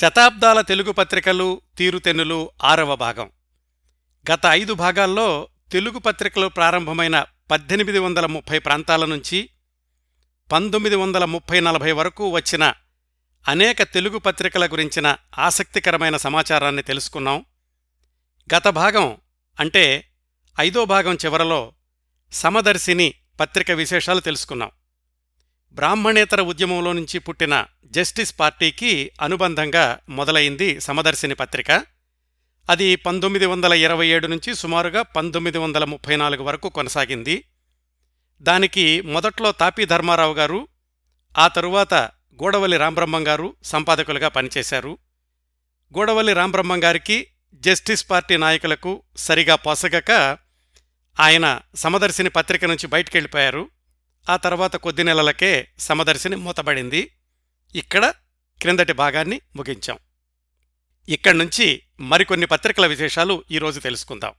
శతాబ్దాల తెలుగు పత్రికలు తీరుతెన్నులు ఆరవ భాగం. గత ఐదు భాగాల్లో తెలుగు పత్రికలు ప్రారంభమైన పద్దెనిమిది వందల ముప్పై ప్రాంతాల నుంచి పంతొమ్మిది వందల ముప్పై నలభై వరకు వచ్చిన అనేక తెలుగు పత్రికల గురించిన ఆసక్తికరమైన సమాచారాన్ని తెలుసుకున్నాం. గత భాగం అంటే ఐదో భాగం చివరలో సమదర్శిని పత్రిక విశేషాలు తెలుసుకున్నాం. బ్రాహ్మణేతర ఉద్యమంలో నుంచి పుట్టిన జస్టిస్ పార్టీకి అనుబంధంగా మొదలైంది సమదర్శిని పత్రిక. అది పంతొమ్మిది వందల ఇరవై ఏడు నుంచి సుమారుగా పంతొమ్మిది వందల ముప్పై నాలుగు వరకు కొనసాగింది. దానికి మొదట్లో తాపీ ధర్మారావు గారు ఆ తరువాత గూడవల్లి రాంబ్రహ్మం గారు సంపాదకులుగా పనిచేశారు. గూడవల్లి రాంబ్రహ్మం గారికి జస్టిస్ పార్టీ నాయకులకు సరిగా పొసగక ఆయన సమదర్శిని పత్రిక నుంచి బయటికెళ్ళిపోయారు. ఆ తర్వాత కొద్ది నెలలకే సమదర్శిని మూతబడింది. ఇక్కడ క్రిందటి భాగాన్ని ముగించాం. ఇక్కడి నుంచి మరికొన్ని పత్రికల విశేషాలు ఈరోజు తెలుసుకుందాం.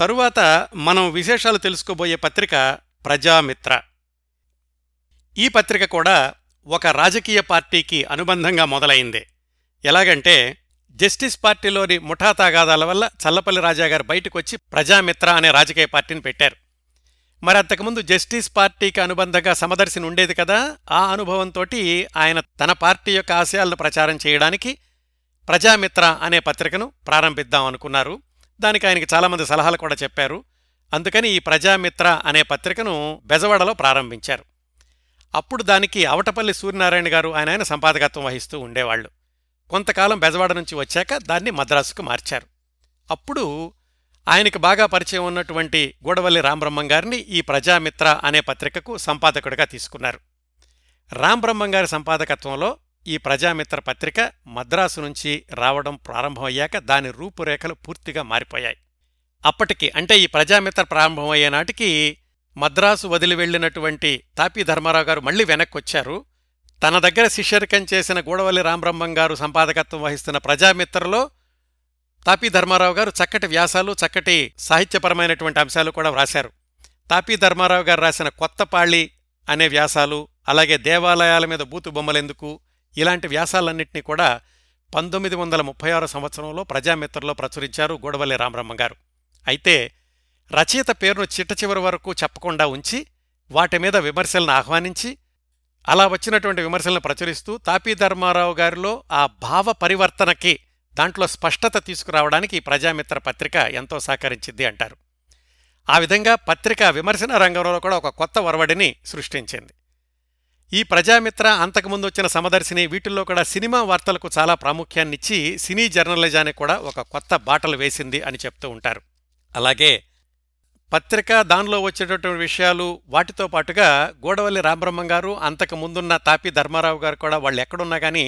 తరువాత మనం విశేషాలు తెలుసుకోబోయే పత్రిక ప్రజామిత్ర. ఈ పత్రిక కూడా ఒక రాజకీయ పార్టీకి అనుబంధంగా మొదలైంది. ఎలాగంటే జస్టిస్ పార్టీలోని ముఠా తాగాదాల వల్ల చల్లపల్లి రాజాగారు బయటకొచ్చి ప్రజామిత్ర అనే రాజకీయ పార్టీని పెట్టారు. మరి అంతకుముందు జస్టిస్ పార్టీకి అనుబంధంగా సమదర్శిని ఉండేది కదా ఆ అనుభవంతో ఆయన తన పార్టీ యొక్క ఆశయాలను ప్రచారం చేయడానికి ప్రజామిత్ర అనే పత్రికను ప్రారంభిద్దాం అనుకున్నారు. దానికి ఆయనకి చాలామంది సలహాలు కూడా చెప్పారు. అందుకని ఈ ప్రజామిత్ర అనే పత్రికను బెజవాడలో ప్రారంభించారు. అప్పుడు దానికి అవటపల్లి సూర్యనారాయణ గారు ఆయన ఆయన సంపాదకత్వం వహిస్తూ ఉండేవాళ్ళు కొంతకాలం బెజవాడ నుంచి వచ్చాక దాన్ని మద్రాసుకు మార్చారు. అప్పుడు ఆయనకు బాగా పరిచయం ఉన్నటువంటి గూడవల్లి రామబ్రహ్మం గారిని ఈ ప్రజామిత్ర అనే పత్రికకు సంపాదకుడిగా తీసుకున్నారు. రామబ్రహ్మం గారి సంపాదకత్వంలో ఈ ప్రజామిత్ర పత్రిక మద్రాసు నుంచి రావడం ప్రారంభమయ్యాక దాని రూపురేఖలు పూర్తిగా మారిపోయాయి. అప్పటికి అంటే ఈ ప్రజామిత్ర ప్రారంభమయ్యే నాటికి మద్రాసు వదిలి వెళ్ళినటువంటి తాపీ ధర్మారావు గారు మళ్ళీ వెనక్కొచ్చారు. తన దగ్గర శిష్యరికం చేసిన గూడవల్లి రామబ్రహ్మం గారు సంపాదకత్వం వహిస్తున్న ప్రజామిత్రలో తాపీ ధర్మారావు గారు చక్కటి వ్యాసాలు చక్కటి సాహిత్యపరమైనటువంటి అంశాలు కూడా వ్రాశారు. తాపీ ధర్మారావు గారు రాసిన కొత్తపాళి అనే వ్యాసాలు అలాగే దేవాలయాల మీద బూతు బొమ్మలెందుకు ఇలాంటి వ్యాసాలన్నింటినీ కూడా పంతొమ్మిది వందల ముప్పై ఆరు సంవత్సరంలో ప్రజామిత్రలో ప్రచురించారు గోడవల్లి రామరమ్మ గారు. అయితే రచయిత పేరును చిట్ట చివరి వరకు చెప్పకుండా ఉంచి వాటి మీద విమర్శలను ఆహ్వానించి అలా వచ్చినటువంటి విమర్శలను ప్రచురిస్తూ తాపీ ధర్మారావు గారిలో ఆ భావ పరివర్తనకి దాంట్లో స్పష్టత తీసుకురావడానికి ప్రజామిత్ర పత్రిక ఎంతో సహకరించింది అంటారు. ఆ విధంగా పత్రిక విమర్శన రంగంలో కూడా ఒక కొత్త ఒరవడిని సృష్టించింది. ఈ ప్రజామిత్ర అంతకుముందు వచ్చిన సమదర్శిని వీటిల్లో కూడా సినిమా వార్తలకు చాలా ప్రాముఖ్యాన్నిచ్చి సినీ జర్నలిజానికి కూడా ఒక కొత్త బాటలు వేసింది అని చెప్తూ ఉంటారు. అలాగే పత్రిక దానిలో వచ్చేటటువంటి విషయాలు వాటితో పాటుగా గోడవల్లి రామబ్రహ్మం గారు అంతకు ముందున్న తాపి ధర్మారావు గారు కూడా వాళ్ళు ఎక్కడున్నా కానీ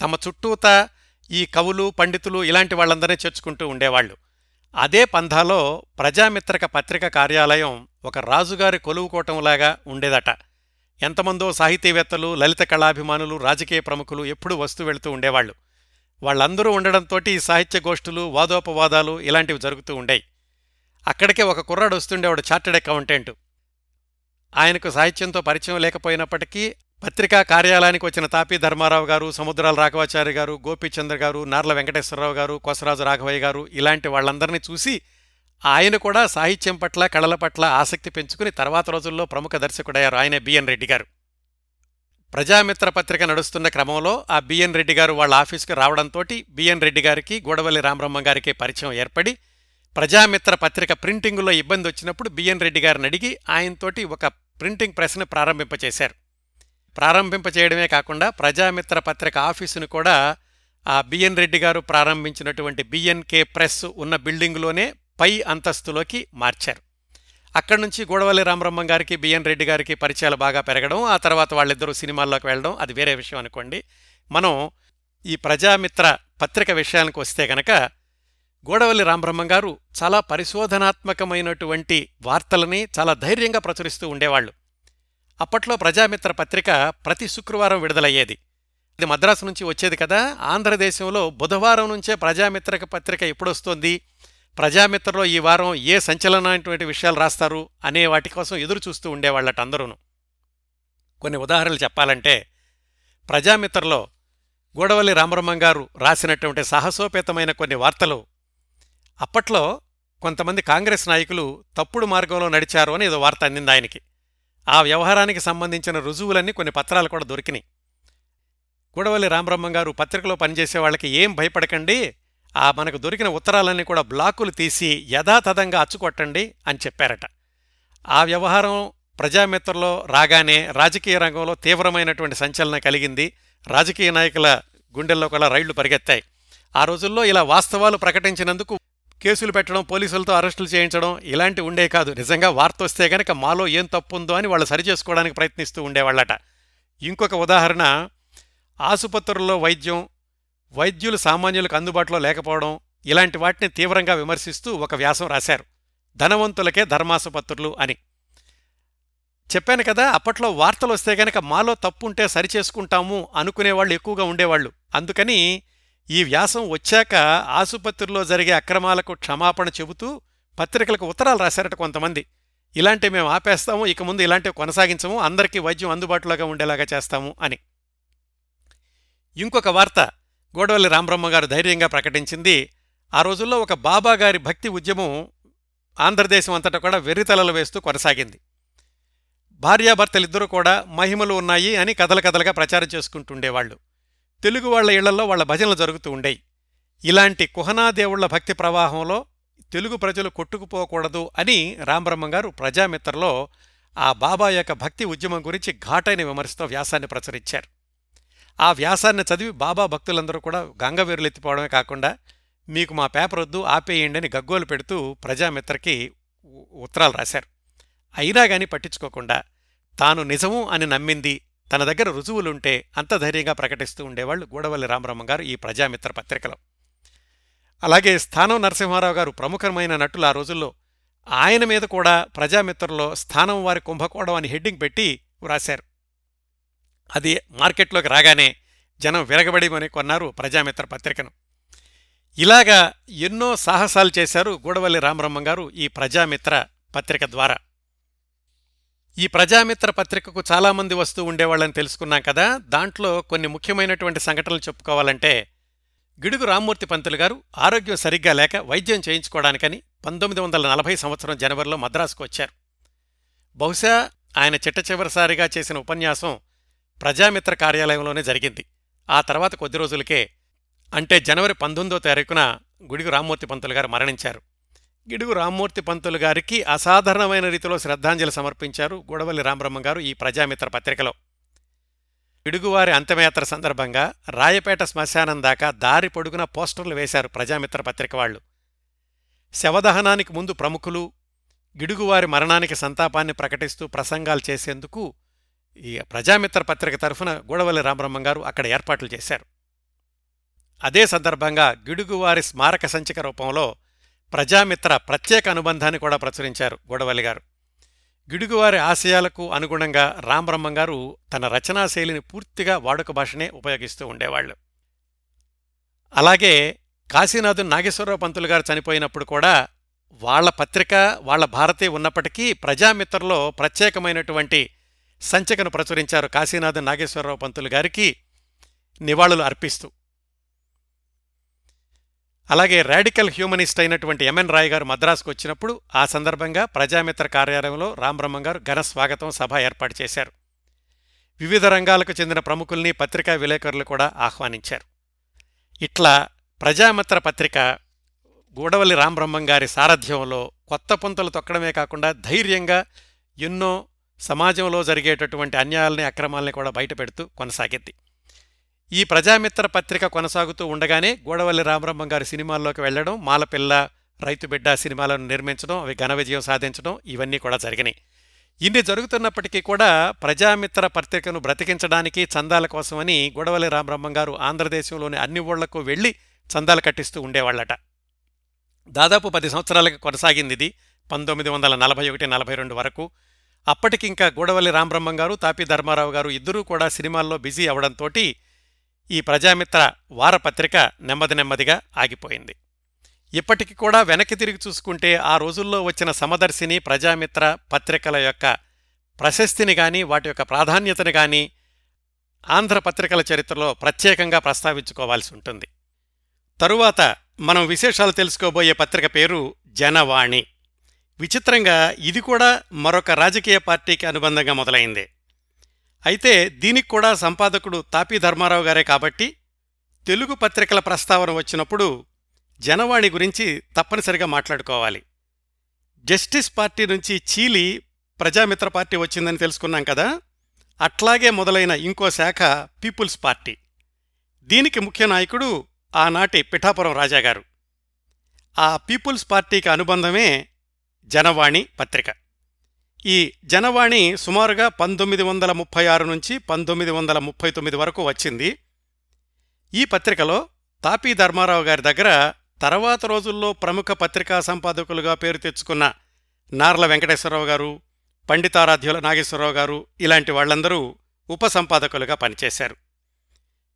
తమ చుట్టూతా ఈ కవులు పండితులు ఇలాంటి వాళ్ళందరినీ చేర్చుకుంటూ ఉండేవాళ్ళు. అదే పంధాలో ప్రజామిత్రక పత్రిక కార్యాలయం ఒక రాజుగారి కొలువుకోవటంలాగా ఉండేదట. ఎంతమందో సాహితీవేత్తలు లలిత కళాభిమానులు రాజకీయ ప్రముఖులు ఎప్పుడూ వస్తూ వెళుతూ ఉండేవాళ్ళు. వాళ్ళందరూ ఉండడంతో సాహిత్య గోష్ఠులు వాదోపవాదాలు ఇలాంటివి జరుగుతూ ఉండేవి అక్కడికే ఒక కుర్రాడు వస్తుండేవాడు చార్టెడ్ అకౌంటెంట్. ఆయనకు సాహిత్యంతో పరిచయం లేకపోయినప్పటికీ పత్రికా కార్యాలయానికి వచ్చిన తాపి ధర్మారావు గారు సముద్రాల రాఘవాచారి గారు గోపీచంద్ర గారు నార్ల వెంకటేశ్వరరావు గారు కొసరాజు రాఘవయ్య గారు ఇలాంటి వాళ్ళందరినీ చూసి ఆయన కూడా సాహిత్యం పట్ల కళల పట్ల ఆసక్తి పెంచుకుని తర్వాత రోజుల్లో ప్రముఖ దర్శకుడయ్యారు ఆయనే బిఎన్ రెడ్డి గారు. ప్రజామిత్ర పత్రిక నడుస్తున్న క్రమంలో ఆ బిఎన్ రెడ్డి గారు వాళ్ళ ఆఫీస్కి రావడంతో బిఎన్ రెడ్డి గారికి గోడవల్లి రామబ్రహ్మ గారికి పరిచయం ఏర్పడి ప్రజామిత్ర పత్రిక ప్రింటింగులో ఇబ్బంది వచ్చినప్పుడు బిఎన్ రెడ్డి గారిని అడిగి ఆయనతోటి ఒక ప్రింటింగ్ ప్రెస్ని ప్రారంభింపచేశారు. ప్రారంభింపచేయడమే కాకుండా ప్రజామిత్ర పత్రిక ఆఫీసును కూడా ఆ బిఎన్ రెడ్డి గారు ప్రారంభించినటువంటి బిఎన్కే ప్రెస్ ఉన్న బిల్డింగులోనే పై అంతస్తులోకి మార్చారు. అక్కడి నుంచి గోడవల్లి రామబ్రహ్మం గారికి బిఎన్ రెడ్డి గారికి పరిచయాలు బాగా పెరగడం ఆ తర్వాత వాళ్ళిద్దరూ సినిమాల్లోకి వెళ్ళడం అది వేరే విషయం అనుకోండి. మనం ఈ ప్రజామిత్ర పత్రిక విషయానికి వస్తే గనక గోడవల్లి రామబ్రహ్మం గారు చాలా పరిశోధనాత్మకమైనటువంటి వార్తలని చాలా ధైర్యంగా ప్రచురిస్తూ ఉండేవాళ్ళు. అప్పట్లో ప్రజామిత్ర పత్రిక ప్రతి శుక్రవారం విడుదలయ్యేది. ఇది మద్రాసు నుంచి వచ్చేది కదా ఆంధ్రదేశంలో బుధవారం నుంచే ప్రజామిత్రక పత్రిక ఎప్పుడొస్తోంది ప్రజామిత్రలో ఈ వారం ఏ సంచలనమైనటువంటి విషయాలు రాస్తారు అనే వాటి కోసం ఎదురు చూస్తూ ఉండేవాళ్ళట అందరూను. కొన్ని ఉదాహరణలు చెప్పాలంటే ప్రజామిత్రలో గూడవల్లి రామబ్రహ్మం గారు రాసినటువంటి సాహసోపేతమైన కొన్ని వార్తలు అప్పట్లో కొంతమంది కాంగ్రెస్ నాయకులు తప్పుడు మార్గంలో నడిచారు అని ఏదో వార్త అందింది ఆయనకి. ఆ వ్యవహారానికి సంబంధించిన రుజువులన్నీ కొన్ని పత్రాలు కూడా దొరికినాయి. గూడవల్లి రామబ్రహ్మం గారు పత్రికలో పనిచేసే వాళ్ళకి ఏం భయపడకండి ఆ మనకు దొరికిన ఉత్తరాలన్నీ కూడా బ్లాకులు తీసి యథాతథంగా అచ్చుకొట్టండి అని చెప్పారట. ఆ వ్యవహారం ప్రజామిత్రలో రాగానే రాజకీయ రంగంలో తీవ్రమైనటువంటి సంచలనం కలిగింది. రాజకీయ నాయకుల గుండెల్లో కూడా రైళ్ళు పరిగెత్తాయి. ఆ రోజుల్లో ఇలా వాస్తవాలు ప్రకటించినందుకు కేసులు పెట్టడం పోలీసులతో అరెస్టులు చేయించడం ఇలాంటి ఉండే కాదు. నిజంగా వార్త వస్తే గనక మాలో ఏం తప్పు ఉందో అని వాళ్ళు సరిచేసుకోవడానికి ప్రయత్నిస్తూ ఉండేవాళ్ళట. ఇంకొక ఉదాహరణ ఆసుపత్రుల్లో వైద్యం వైద్యులు సామాన్యులకు అందుబాటులో లేకపోవడం ఇలాంటి వాటిని తీవ్రంగా విమర్శిస్తూ ఒక వ్యాసం రాశారు. ధనవంతులకే ధర్మాసుపత్రులు అని. చెప్పాను కదా అప్పట్లో వార్తలు వస్తే గనక మాలో తప్పుంటే సరిచేసుకుంటాము అనుకునేవాళ్ళు ఎక్కువగా ఉండేవాళ్ళు. అందుకని ఈ వ్యాసం వచ్చాక ఆసుపత్రిలో జరిగే అక్రమాలకు క్షమాపణ చెబుతూ పత్రికలకు ఉత్తరాలు రాశారట కొంతమంది. ఇలాంటివి మేము ఆపేస్తాము ఇక ముందు ఇలాంటివి కొనసాగించము అందరికీ వైద్యం అందుబాటులోగా ఉండేలాగా చేస్తాము అని. ఇంకొక వార్త గోడవల్లి రామబ్రహ్మ గారు ధైర్యంగా ప్రకటించింది. ఆ రోజుల్లో ఒక బాబా గారి భక్తి ఉద్యమం ఆంధ్రదేశం అంతటా కూడా వెర్రితలలు వేస్తూ కొనసాగింది. భార్యాభర్తలిద్దరూ కూడా మహిమలు ఉన్నాయి అని కథల కథలుగా ప్రచారం చేసుకుంటుండేవాళ్ళు. తెలుగు వాళ్ళ ఇళ్ళలో వాళ్ళ భజనలు జరుగుతూ ఉండేవి ఇలాంటి కుహనాదేవుళ్ళ భక్తి ప్రవాహంలో తెలుగు ప్రజలు కొట్టుకుపోకూడదు అని రామబ్రహ్మం గారు ప్రజామిత్రలో ఆ బాబా యొక్క భక్తి ఉద్యమం గురించి ఘాటైన విమర్శతో వ్యాసాన్ని ప్రచురించారు. ఆ వ్యాసాన్ని చదివి బాబా భక్తులందరూ కూడా గంగవీరులెత్తిపోవడమే కాకుండా మీకు మా పేపర్ వద్దు ఆపేయండి అని గగ్గోలు పెడుతూ ప్రజామిత్రకి ఉత్తరాలు రాశారు. అయినా కానీ పట్టించుకోకుండా తాను నిజము అని నమ్మింది తన దగ్గర రుజువులుంటే అంత ధైర్యంగా ప్రకటిస్తూ ఉండేవాళ్ళు గూడవల్లి రామరమ్మ గారు ఈ ప్రజామిత్ర పత్రికలో. అలాగే స్థానం నరసింహారావు గారు ప్రముఖమైన నటులు ఆ రోజుల్లో ఆయన మీద కూడా ప్రజామిత్రలో స్థానం వారి కుంభకోణం అని హెడ్డింగ్ పెట్టి వ్రాశారు. అది మార్కెట్లోకి రాగానే జనం విరగబడిమని కొన్నారు ప్రజామిత్ర పత్రికను. ఇలాగా ఎన్నో సాహసాలు చేశారు గూడవల్లి రామరమ్మ గారు ఈ ప్రజామిత్ర పత్రిక ద్వారా. ఈ ప్రజామిత్ర పత్రికకు చాలామంది వస్తూ ఉండేవాళ్ళని తెలుసుకున్నాం కదా. దాంట్లో కొన్ని ముఖ్యమైనటువంటి సంఘటనలు చెప్పుకోవాలంటే గిడుగు రామ్మూర్తి పంతులు గారు ఆరోగ్యం సరిగ్గా లేక వైద్యం చేయించుకోవడానికని పంతొమ్మిది వందల నలభై సంవత్సరం జనవరిలో మద్రాసుకు వచ్చారు. బహుశా ఆయన చిట్ట చివరిసారిగా చేసిన ఉపన్యాసం ప్రజామిత్ర కార్యాలయంలోనే జరిగింది. ఆ తర్వాత కొద్ది రోజులకే అంటే జనవరి పంతొమ్మిదో తారీఖున గుడిగు రామ్మూర్తి పంతులు గారు మరణించారు. గిడుగు రామ్మూర్తి పంతులు గారికి అసాధారణమైన రీతిలో శ్రద్ధాంజలి సమర్పించారు గూడవల్లి రామబ్రహ్మ గారు ఈ ప్రజామిత్ర పత్రికలో. గిడుగువారి అంతమయాత్ర సందర్భంగా రాయపేట శ్మశానం దాకా దారి పొడుగున పోస్టర్లు వేశారు ప్రజామిత్ర పత్రిక వాళ్ళు శవదహనానికి ముందు ప్రముఖులు గిడుగువారి మరణానికి సంతాపాన్ని ప్రకటిస్తూ ప్రసంగాలు చేసేందుకు ఈ ప్రజామిత్ర పత్రిక తరఫున గూడవల్లి రామబ్రహ్మ గారు అక్కడ ఏర్పాట్లు చేశారు. అదే సందర్భంగా గిడుగువారి స్మారక సంచిక రూపంలో ప్రజామిత్ర ప్రత్యేక అనుబంధాన్ని కూడా ప్రచురించారు గూడవల్లి గారు. గిడుగువారి ఆశయాలకు అనుగుణంగా రామబ్రహ్మం గారు తన రచనా శైలిని పూర్తిగా వాడుక భాషనే ఉపయోగిస్తూ ఉండేవాళ్ళు అలాగే కాశీనాథు నాగేశ్వరరావు పంతులు గారు చనిపోయినప్పుడు కూడా వాళ్ళ పత్రిక వాళ్ళ భారతే ఉన్నప్పటికీ ప్రజామిత్రలో ప్రత్యేకమైనటువంటి సంచికను ప్రచురించారు కాశీనాథ్ నాగేశ్వరరావు పంతులు గారికి నివాళులు అర్పిస్తూ. అలాగే రాడికల్ హ్యూమనిస్ట్ అయినటువంటి ఎంఎన్ రాయ్ గారు మద్రాసుకు వచ్చినప్పుడు ఆ సందర్భంగా ప్రజామిత్ర కార్యాలయంలో రామబ్రహ్మం గారు ఘన స్వాగతం సభ ఏర్పాటు చేశారు. వివిధ రంగాలకు చెందిన ప్రముఖుల్ని పత్రికా విలేకరులు కూడా ఆహ్వానించారు. ఇట్లా ప్రజామిత్ర పత్రిక గూడవల్లి రామబ్రహ్మం గారి సారథ్యంలో కొత్త పుంతలు తొక్కడమే కాకుండా ధైర్యంగా ఎన్నో సమాజంలో జరిగేటటువంటి అన్యాయాలని అక్రమాలని కూడా బయటపెడుతూ కొనసాగింది. ఈ ప్రజామిత్ర పత్రిక కొనసాగుతూ ఉండగానే గోడవల్లి రామబ్రహ్మం గారి సినిమాల్లోకి వెళ్ళడం మాలపిల్ల రైతు బిడ్డ సినిమాలను నిర్మించడం అవి ఘన విజయం సాధించడం ఇవన్నీ కూడా జరిగినాయి. ఇన్ని జరుగుతున్నప్పటికీ కూడా ప్రజామిత్ర పత్రికను బ్రతికించడానికి చందాల కోసమని గొడవల్లి రామబ్రహ్మం గారు ఆంధ్రదేశంలోని అన్ని ఊళ్ళకు వెళ్ళి చందాలు కట్టిస్తూ ఉండేవాళ్ళట దాదాపు పది సంవత్సరాలకు కొనసాగింది ఇది పంతొమ్మిది వందల నలభై ఒకటి నలభై రెండు వరకు. అప్పటికింకా గూడవల్లి రామబ్రహ్మం గారు తాపి ధర్మారావు గారు ఇద్దరూ కూడా సినిమాల్లో బిజీ అవడంతోటి ఈ ప్రజామిత్ర వారపత్రిక నెమ్మది నెమ్మదిగా ఆగిపోయింది. ఇప్పటికి కూడా వెనక్కి తిరిగి చూసుకుంటే ఆ రోజుల్లో వచ్చిన సమదర్శిని ప్రజామిత్ర పత్రికల యొక్క ప్రశస్తిని గాని వాటి యొక్క ప్రాధాన్యతని గాని ఆంధ్ర పత్రికల చరిత్రలో ప్రత్యేకంగా ప్రస్తావించుకోవాల్సి ఉంటుంది. తరువాత మనం విశేషాలు తెలుసుకోబోయే పత్రిక పేరు జనవాణి. విచిత్రంగా ఇది కూడా మరొక రాజకీయ పార్టీకి అనుబంధంగా మొదలైంది. అయితే దీనికి కూడా సంపాదకుడు తాపీ ధర్మారావు గారే కాబట్టి తెలుగు పత్రికల ప్రస్తావన వచ్చినప్పుడు జనవాణి గురించి తప్పనిసరిగా మాట్లాడుకోవాలి. జస్టిస్ పార్టీ నుంచి చీలి ప్రజామిత్ర పార్టీ వచ్చిందని తెలుసుకున్నాం కదా అట్లాగే మొదలైన ఇంకో శాఖ పీపుల్స్ పార్టీ. దీనికి ముఖ్య నాయకుడు ఆనాటి పిఠాపురం రాజాగారు. ఆ పీపుల్స్ పార్టీకి అనుబంధమే జనవాణి పత్రిక. ఈ జనవాణి సుమారుగా పంతొమ్మిది వందల ముప్పై ఆరు నుంచి పంతొమ్మిది వందల ముప్పై తొమ్మిది వరకు వచ్చింది. ఈ పత్రికలో తాపీ ధర్మారావు గారి దగ్గర తర్వాత రోజుల్లో ప్రముఖ పత్రికా సంపాదకులుగా పేరు తెచ్చుకున్న నార్ల వెంకటేశ్వరరావు గారు పండితారాధ్యుల నాగేశ్వరరావు గారు ఇలాంటి వాళ్ళందరూ ఉపసంపాదకులుగా పనిచేశారు.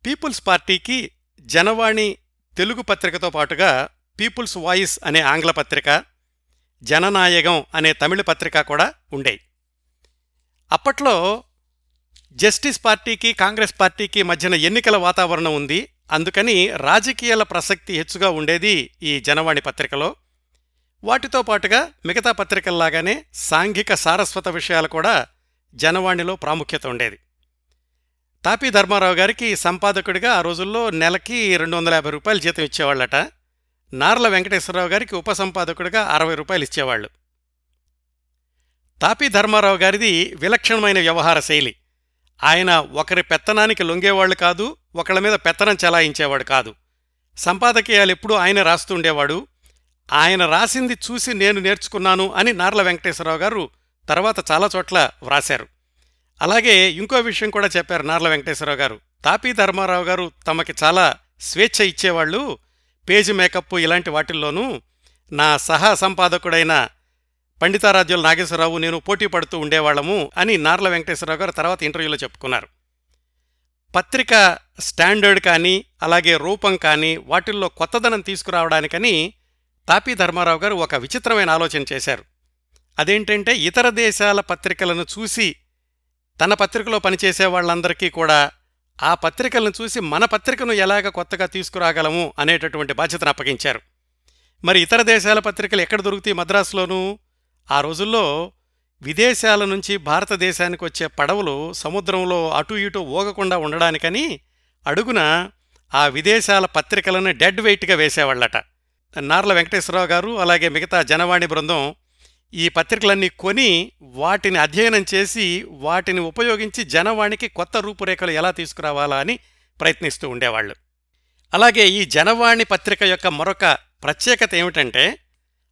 పీపుల్స్ పార్టీకి జనవాణి తెలుగు పత్రికతో పాటుగా పీపుల్స్ వాయిస్ అనే ఆంగ్ల పత్రిక జననాయకం అనే తమిళ పత్రిక కూడా ఉండే. అప్పట్లో జస్టిస్ పార్టీకి కాంగ్రెస్ పార్టీకి మధ్యన ఎన్నికల వాతావరణం ఉంది. అందుకని రాజకీయాల ప్రసక్తి హెచ్చుగా ఉండేది ఈ జనవాణి పత్రికలో. వాటితో పాటుగా మిగతా పత్రికల్లాగానే సాంఘిక సారస్వత విషయాలు కూడా జనవాణిలో ప్రాముఖ్యత ఉండేది. తాపీ ధర్మారావు గారికి సంపాదకుడిగా ఆ రోజుల్లో నెలకి రెండు వందల యాభై రూపాయలు జీతం ఇచ్చేవాళ్ళట. నార్ల వెంకటేశ్వరరావు గారికి ఉపసంపాదకుడిగా అరవై రూపాయలు ఇచ్చేవాళ్ళు తాపీ ధర్మారావు గారిది విలక్షణమైన వ్యవహార శైలి. ఆయన ఒకరి పెత్తనానికి లొంగేవాళ్ళు కాదు ఒకళ్ళ మీద పెత్తనం చెలాయించేవాడు కాదు. సంపాదకీయాలు ఎప్పుడూ ఆయన రాస్తుండేవాడు ఆయన రాసింది చూసి నేను నేర్చుకున్నాను అని నార్ల వెంకటేశ్వరరావు గారు తర్వాత చాలా చోట్ల వ్రాశారు. అలాగే ఇంకో విషయం కూడా చెప్పారు నార్ల వెంకటేశ్వరరావు గారు. తాపీ ధర్మారావు గారు తమకి చాలా స్వేచ్ఛ ఇచ్చేవాళ్ళు. పేజీ మేకప్ ఇలాంటి వాటిల్లోనూ నా సహా సంపాదకుడైన పండితారాధ్యులు నాగేశ్వరరావు నేను పోటీ పడుతూ ఉండేవాళ్ళము అని నార్ల వెంకటేశ్వరరావు గారు తర్వాత ఇంటర్వ్యూలో చెప్పుకున్నారు. పత్రిక స్టాండర్డ్ కానీ అలాగే రూపం కానీ వాటిల్లో కొత్తదనం తీసుకురావడానికని తాపీ ధర్మారావు గారు ఒక విచిత్రమైన ఆలోచన చేశారు. అదేంటంటే ఇతర దేశాల పత్రికలను చూసి తన పత్రికలో పనిచేసే వాళ్ళందరికీ కూడా ఆ పత్రికలను చూసి మన పత్రికను ఎలాగ కొత్తగా తీసుకురాగలము అనేటటువంటి బాధ్యతను అప్పగించారు. మరి ఇతర దేశాల పత్రికలు ఎక్కడ దొరుకుతాయి మద్రాసులోనూ? ఆ రోజుల్లో విదేశాల నుంచి భారతదేశానికి వచ్చే పడవలు సముద్రంలో అటు ఇటు ఊగకుండా ఉండడానికని అడుగున ఆ విదేశాల పత్రికలను డెడ్ వెయిట్గా వేసేవాళ్ళట. నార్ల వెంకటేశ్వరరావు గారు అలాగే మిగతా జనవాణి బృందం ఈ పత్రికలన్నీ కొని వాటిని అధ్యయనం చేసి వాటిని ఉపయోగించి జనవాణికి కొత్త రూపురేఖలు ఎలా తీసుకురావాలా అని ప్రయత్నిస్తూ ఉండేవాళ్ళు. అలాగే ఈ జనవాణి పత్రిక యొక్క మరొక ప్రత్యేకత ఏమిటంటే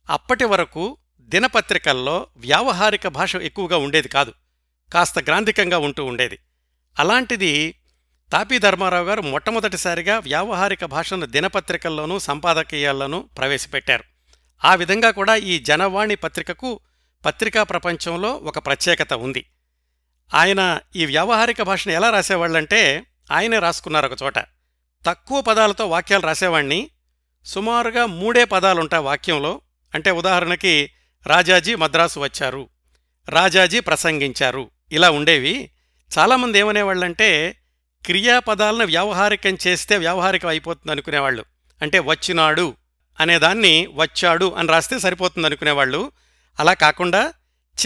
అప్పటి వరకు దినపత్రికల్లో వ్యావహారిక భాష ఎక్కువగా ఉండేది కాదు కాస్త గ్రాంధికంగా ఉంటూ ఉండేది. అలాంటిది తాపీ ధర్మారావు గారు మొట్టమొదటిసారిగా వ్యావహారిక భాషను దినపత్రికల్లోనూ సంపాదకీయాల్లోనూ ప్రవేశపెట్టారు. ఆ విధంగా కూడా ఈ జనవాణి పత్రికకు పత్రికా ప్రపంచంలో ఒక ప్రత్యేకత ఉంది. ఆయన ఈ వ్యావహారిక భాషను ఎలా రాసేవాళ్ళంటే ఆయనే రాసుకున్నారు ఒక చోట. తక్కువ పదాలతో వాక్యాలు రాసేవాణ్ణి సుమారుగా మూడే పదాలుంటాయి వాక్యంలో. అంటే ఉదాహరణకి రాజాజీ మద్రాసు వచ్చారు రాజాజీ ప్రసంగించారు ఇలా ఉండేవి. చాలామంది ఏమనేవాళ్ళంటే క్రియాపదాలను వ్యావహారికం చేస్తే వ్యావహారికం అయిపోతుంది అనుకునేవాళ్ళు అంటే వచ్చినాడు అనేదాన్ని వచ్చాడు అని రాస్తే సరిపోతుంది అనుకునేవాళ్ళు. అలా కాకుండా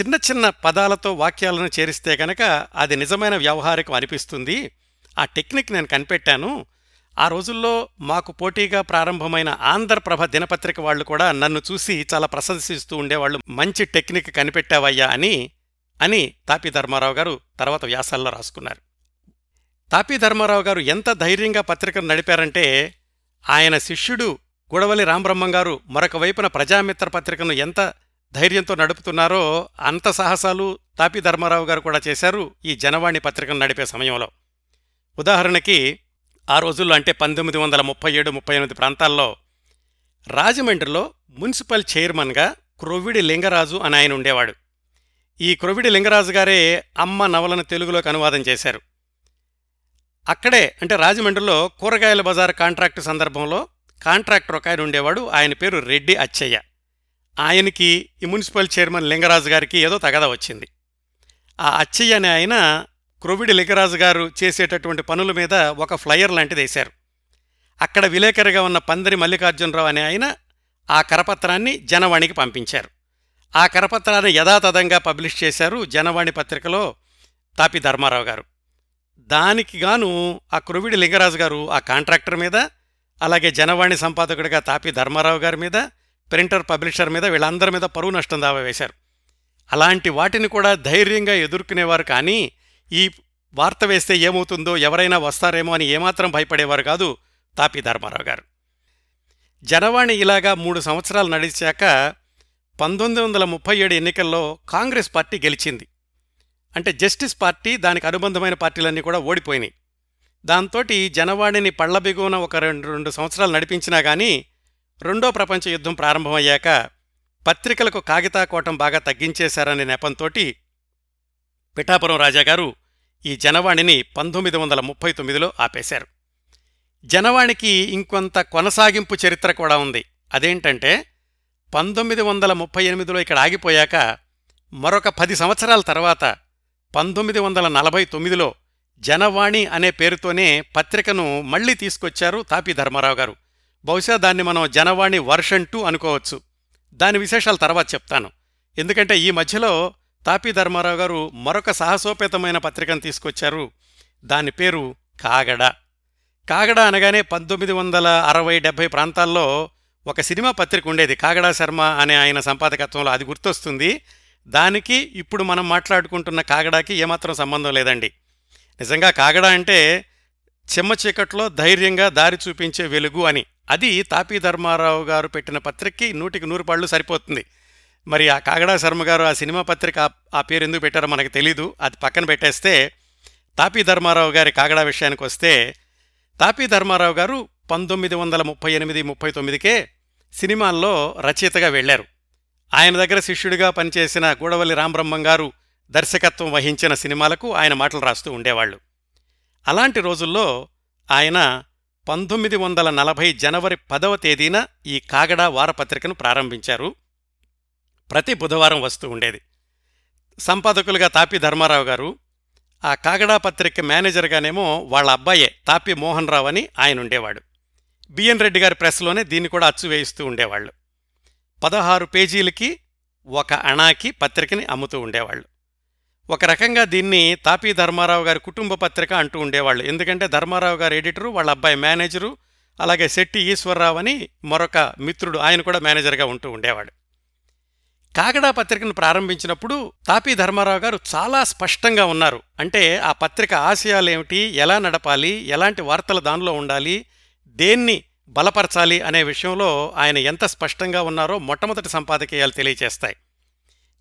చిన్న చిన్న పదాలతో వాక్యాలను చేరిస్తే గనక అది నిజమైన వ్యవహారికం అనిపిస్తుంది. ఆ టెక్నిక్ నేను కనిపెట్టాను. ఆ రోజుల్లో మాకు పోటీగా ప్రారంభమైన ఆంధ్రప్రభ దినపత్రిక వాళ్ళు కూడా నన్ను చూసి చాలా ప్రశంసిస్తూ ఉండేవాళ్ళు. మంచి టెక్నిక్ కనిపెట్టావయ్యా అని అని తాపి ధర్మారావు గారు తర్వాత వ్యాసాల్లో రాసుకున్నారు. తాపి ధర్మారావు గారు ఎంత ధైర్యంగా పత్రికను నడిపారంటే ఆయన శిష్యుడు గుడవలి రామబ్రహ్మం గారు మరొక వైపున ప్రజామిత్ర పత్రికను ఎంత ధైర్యంతో నడుపుతున్నారో అంత సాహసాలు తాపి ధర్మారావు గారు కూడా చేశారు ఈ జనవాణి పత్రికను నడిపే సమయంలో. ఉదాహరణకి ఆ రోజుల్లో అంటే పంతొమ్మిది వందల ముప్పై ఏడు ముప్పై ఎనిమిది ప్రాంతాల్లో రాజమండ్రిలో మున్సిపల్ చైర్మన్గా క్రొవిడి లింగరాజు అని ఆయన ఉండేవాడు. ఈ క్రొవిడి లింగరాజు గారే అమ్మ నవలను తెలుగులోకి అనువాదం చేశారు. అక్కడే అంటే రాజమండ్రిలో కూరగాయల బజార్ కాంట్రాక్టు సందర్భంలో కాంట్రాక్టర్ ఒక ఆయన ఉండేవాడు. ఆయన పేరు రెడ్డి అచ్చయ్య. ఆయనకి ఈ మున్సిపల్ చైర్మన్ లింగరాజు గారికి ఏదో తగద వచ్చింది. ఆ అచ్చయ్య అనే ఆయన క్రొవిడి లింగరాజు గారు చేసేటటువంటి పనుల మీద ఒక ఫ్లయర్ లాంటిది వేశారు. అక్కడ విలేకరిగా ఉన్న పందిరి మల్లికార్జునరావు అనే ఆయన ఆ కరపత్రాన్ని జనవాణికి పంపించారు. ఆ కరపత్రాన్ని యథాతథంగా పబ్లిష్ చేశారు జనవాణి పత్రికలో తాపి ధర్మారావు గారు. దానికి గాను ఆ క్రొవిడి లింగరాజు గారు ఆ కాంట్రాక్టర్ మీద అలాగే జనవాణి సంపాదకుడిగా తాపి ధర్మారావు గారి మీద ప్రింటర్ పబ్లిషర్ మీద వీళ్ళందరి మీద పరువు నష్టం దావా వేశారు. అలాంటి వాటిని కూడా ధైర్యంగా ఎదుర్కొనేవారు కానీ ఈ వార్త వేస్తే ఏమవుతుందో ఎవరైనా వస్తారేమో అని ఏమాత్రం భయపడేవారు కాదు తాపి ధర్మారావు గారు. జనవాణి ఇలాగా మూడు సంవత్సరాలు నడిచాక పంతొమ్మిది వందల ముప్పై ఏడు ఎన్నికల్లో కాంగ్రెస్ పార్టీ గెలిచింది. అంటే జస్టిస్ పార్టీ దానికి అనుబంధమైన పార్టీలన్నీ కూడా ఓడిపోయినాయి. దాంతో జనవాణిని పళ్ళబిగున ఒక రెండు రెండు సంవత్సరాలు నడిపించినా కానీ రెండో ప్రపంచ యుద్ధం ప్రారంభమయ్యాక పత్రికలకు కాగితాకోటం బాగా తగ్గించేశారనే నెపంతోటి పిఠాపురం రాజాగారు ఈ జనవాణిని పంతొమ్మిది వందల ముప్పై తొమ్మిదిలో ఆపేశారు. జనవాణికి ఇంకొంత కొనసాగింపు చరిత్ర కూడా ఉంది. అదేంటంటే పంతొమ్మిది వందల ముప్పై ఎనిమిదిలో ఇక్కడ ఆగిపోయాక మరొక పది సంవత్సరాల తర్వాత పంతొమ్మిది వందల నలభై తొమ్మిదిలో జనవాణి అనే పేరుతోనే పత్రికను మళ్ళీ తీసుకొచ్చారు తాపి ధర్మారావు గారు. బహుశా దాన్ని మనం జనవాణి వర్షన్ టూ అనుకోవచ్చు. దాని విశేషాలు తర్వాత చెప్తాను. ఎందుకంటే ఈ మధ్యలో తాపి ధర్మారావు గారు మరొక సాహసోపేతమైన పత్రికను తీసుకొచ్చారు. దాని పేరు కాగడ. కాగడ అనగానే పంతొమ్మిది వందల అరవై డెబ్భై ప్రాంతాల్లో ఒక సినిమా పత్రిక ఉండేది. కాగడా శర్మ అనే ఆయన సంపాదకత్వంలో అది గుర్తొస్తుంది. దానికి ఇప్పుడు మనం మాట్లాడుకుంటున్న కాగడాకి ఏమాత్రం సంబంధం లేదండి. నిజంగా కాగడా అంటే చెమ్మ చీకట్లో ధైర్యంగా దారి చూపించే వెలుగు అని. అది తాపీ ధర్మారావు గారు పెట్టిన పత్రికకి నూటికి నూరు పళ్ళు సరిపోతుంది. మరి ఆ కాగడా శర్మ గారు ఆ సినిమా పత్రిక ఆ- ఆ పేరు ఎందుకు పెట్టారో మనకు తెలీదు. అది పక్కన పెట్టేస్తే తాపీ ధర్మారావు గారి కాగడా విషయానికి వస్తే తాపీ ధర్మారావు గారు పంతొమ్మిది వందల ముప్పై ఎనిమిది ముప్పై తొమ్మిదికే సినిమాల్లో రచయితగా వెళ్ళారు ఆయన దగ్గర శిష్యుడిగా పనిచేసిన గూడవల్లి రామబ్రహ్మం గారు దర్శకత్వం వహించిన సినిమాలకు ఆయన మాటలు రాస్తూ ఉండేవాళ్ళు. అలాంటి రోజుల్లో ఆయన పంతొమ్మిది వందల నలభై జనవరి పదవ తేదీన ఈ కాగడా వారపత్రికను ప్రారంభించారు. ప్రతి బుధవారం వస్తూ ఉండేది. సంపాదకులుగా తాపి ధర్మారావు గారు ఆ కాగడా పత్రిక మేనేజర్గానేమో వాళ్ళ అబ్బాయే తాపి మోహన్ రావు అని ఆయన ఉండేవాడు. బిఎన్ రెడ్డి గారి ప్రెస్లోనే దీన్ని కూడా అచ్చు వేయిస్తూ ఉండేవాళ్ళు. పదహారు పేజీలకి ఒక అణాకి పత్రికని అమ్ముతూ ఉండేవాళ్ళు. ఒక రకంగా దీన్ని తాపీ ధర్మారావు గారి కుటుంబ పత్రిక అంటూ ఉండేవాళ్ళు. ఎందుకంటే ధర్మారావు గారి ఎడిటరు వాళ్ళ అబ్బాయి మేనేజరు అలాగే శెట్టి ఈశ్వరరావు అని మరొక మిత్రుడు ఆయన కూడా మేనేజర్గా ఉంటూ ఉండేవాడు. కాగడా పత్రికను ప్రారంభించినప్పుడు తాపీ ధర్మారావు గారు చాలా స్పష్టంగా ఉన్నారు. అంటే ఆ పత్రిక ఆశయాలు ఏమిటి ఎలా నడపాలి ఎలాంటి వార్తలు దానిలో ఉండాలి దేన్ని బలపరచాలి అనే విషయంలో ఆయన ఎంత స్పష్టంగా ఉన్నారో మొట్టమొదటి సంపాదకీయాలు తెలియచేస్తాయి.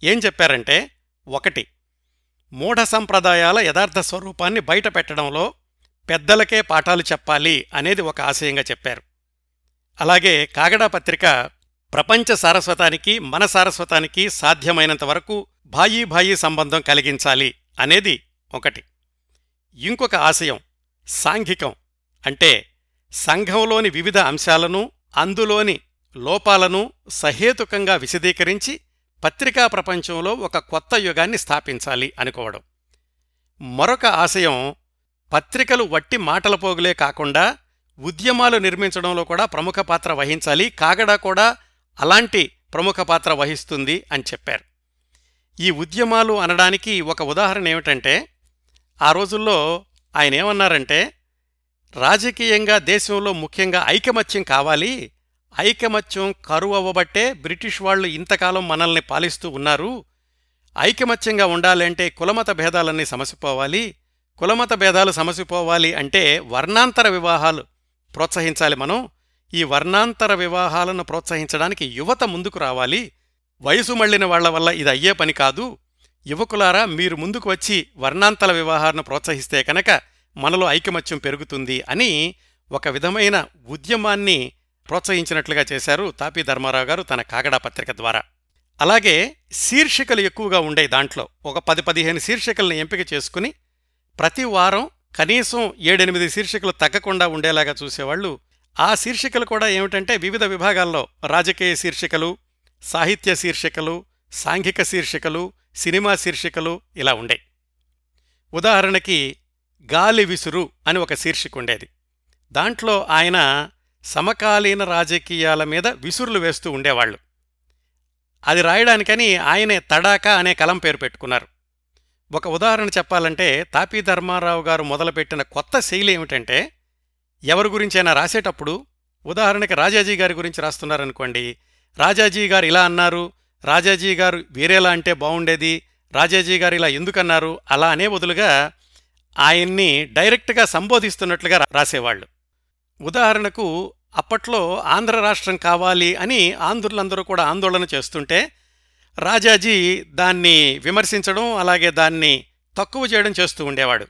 ఏం చెప్పారంటే ఒకటి మూఢ సంప్రదాయాల యథార్థ స్వరూపాన్ని బయట పెట్టడంలో పెద్దలకే పాఠాలు చెప్పాలి అనేది ఒక ఆశయంగా చెప్పారు. అలాగే కాగడా పత్రిక ప్రపంచ సారస్వతానికి మన సారస్వతానికి సాధ్యమైనంత వరకు భాయీ భాయీ సంబంధం కలిగించాలి అనేది ఒకటి. ఇంకొక ఆశయం సాంఘికం. అంటే సంఘంలోని వివిధ అంశాలను అందులోని లోపాలను సహేతుకంగా విశదీకరించి పత్రికా ప్రపంచంలో ఒక కొత్త యుగాన్ని స్థాపించాలి అనుకోవడం. మరొక ఆశయం పత్రికలు వట్టి మాటల పోగులే కాకుండా ఉద్యమాలు నిర్మించడంలో కూడా ప్రముఖ పాత్ర వహించాలి. కాగడా కూడా అలాంటి ప్రముఖ పాత్ర వహిస్తుంది అని చెప్పారు. ఈ ఉద్యమాలు అనడానికి ఒక ఉదాహరణ ఏమిటంటే ఆ రోజుల్లో ఆయన ఏమన్నారంటే రాజకీయంగా దేశంలో ముఖ్యంగా ఐకమత్యం కావాలి ఐకమత్యం కరువు అవ్వబట్టే బ్రిటిష్ వాళ్ళు ఇంతకాలం మనల్ని పాలిస్తూ ఉన్నారు. ఐకమత్యంగా ఉండాలంటే కులమత భేదాలన్నీ సమసిపోవాలి. కులమత భేదాలు సమసిపోవాలి అంటే వర్ణాంతర వివాహాలు ప్రోత్సహించాలి మనం. ఈ వర్ణాంతర వివాహాలను ప్రోత్సహించడానికి యువత ముందుకు రావాలి. వయసు మళ్ళిన వాళ్ళ వల్ల ఇది అయ్యే పని కాదు. యువకులారా మీరు ముందుకు వచ్చి వర్ణాంతర వివాహాలను ప్రోత్సహిస్తే కనుక మనలో ఐకమత్యం పెరుగుతుంది అని ఒక విధమైన ఉద్యమాన్ని ప్రోత్సహించినట్లుగా చేశారు తాపీ ధర్మారావు గారు తన కాగడా పత్రిక ద్వారా. అలాగే శీర్షికలు ఎక్కువగా ఉండే దాంట్లో ఒక పది పదిహేను శీర్షికలను ఎంపిక చేసుకుని ప్రతి వారం కనీసం ఏడెనిమిది శీర్షికలు తగ్గకుండా ఉండేలాగా చూసేవాళ్ళు. ఆ శీర్షికలు కూడా ఏమిటంటే వివిధ విభాగాల్లో రాజకీయ శీర్షికలు సాహిత్య శీర్షికలు సాంఘిక శీర్షికలు సినిమా శీర్షికలు ఇలా ఉండే. ఉదాహరణకి గాలి విసురు అని ఒక శీర్షిక ఉండేది. దాంట్లో ఆయన సమకాలీన రాజకీయాల మీద విసురులు వేస్తూ ఉండేవాళ్ళు. అది రాయడానికని ఆయనే తడాక అనే కలం పేరు పెట్టుకున్నారు. ఒక ఉదాహరణ చెప్పాలంటే తాపీ ధర్మారావు గారు మొదలుపెట్టిన కొత్త శైలి ఏమిటంటే ఎవరి గురించైనా రాసేటప్పుడు ఉదాహరణకి రాజాజీ గారి గురించి రాస్తున్నారనుకోండి రాజాజీ గారు ఇలా అన్నారు రాజాజీ గారు వేరేలా అంటే బాగుండేది రాజాజీ గారు ఇలా ఎందుకన్నారు అలా అనే బదులుగా ఆయన్ని డైరెక్ట్గా సంబోధిస్తున్నట్లుగా రాసేవాళ్ళు. ఉదాహరణకు అప్పట్లో ఆంధ్ర రాష్ట్రం కావాలి అని ఆంధ్రులందరూ కూడా ఆందోళన చేస్తుంటే రాజాజీ దాన్ని విమర్శించడం అలాగే దాన్ని తక్కువ చేయడం చేస్తూ ఉండేవాడు.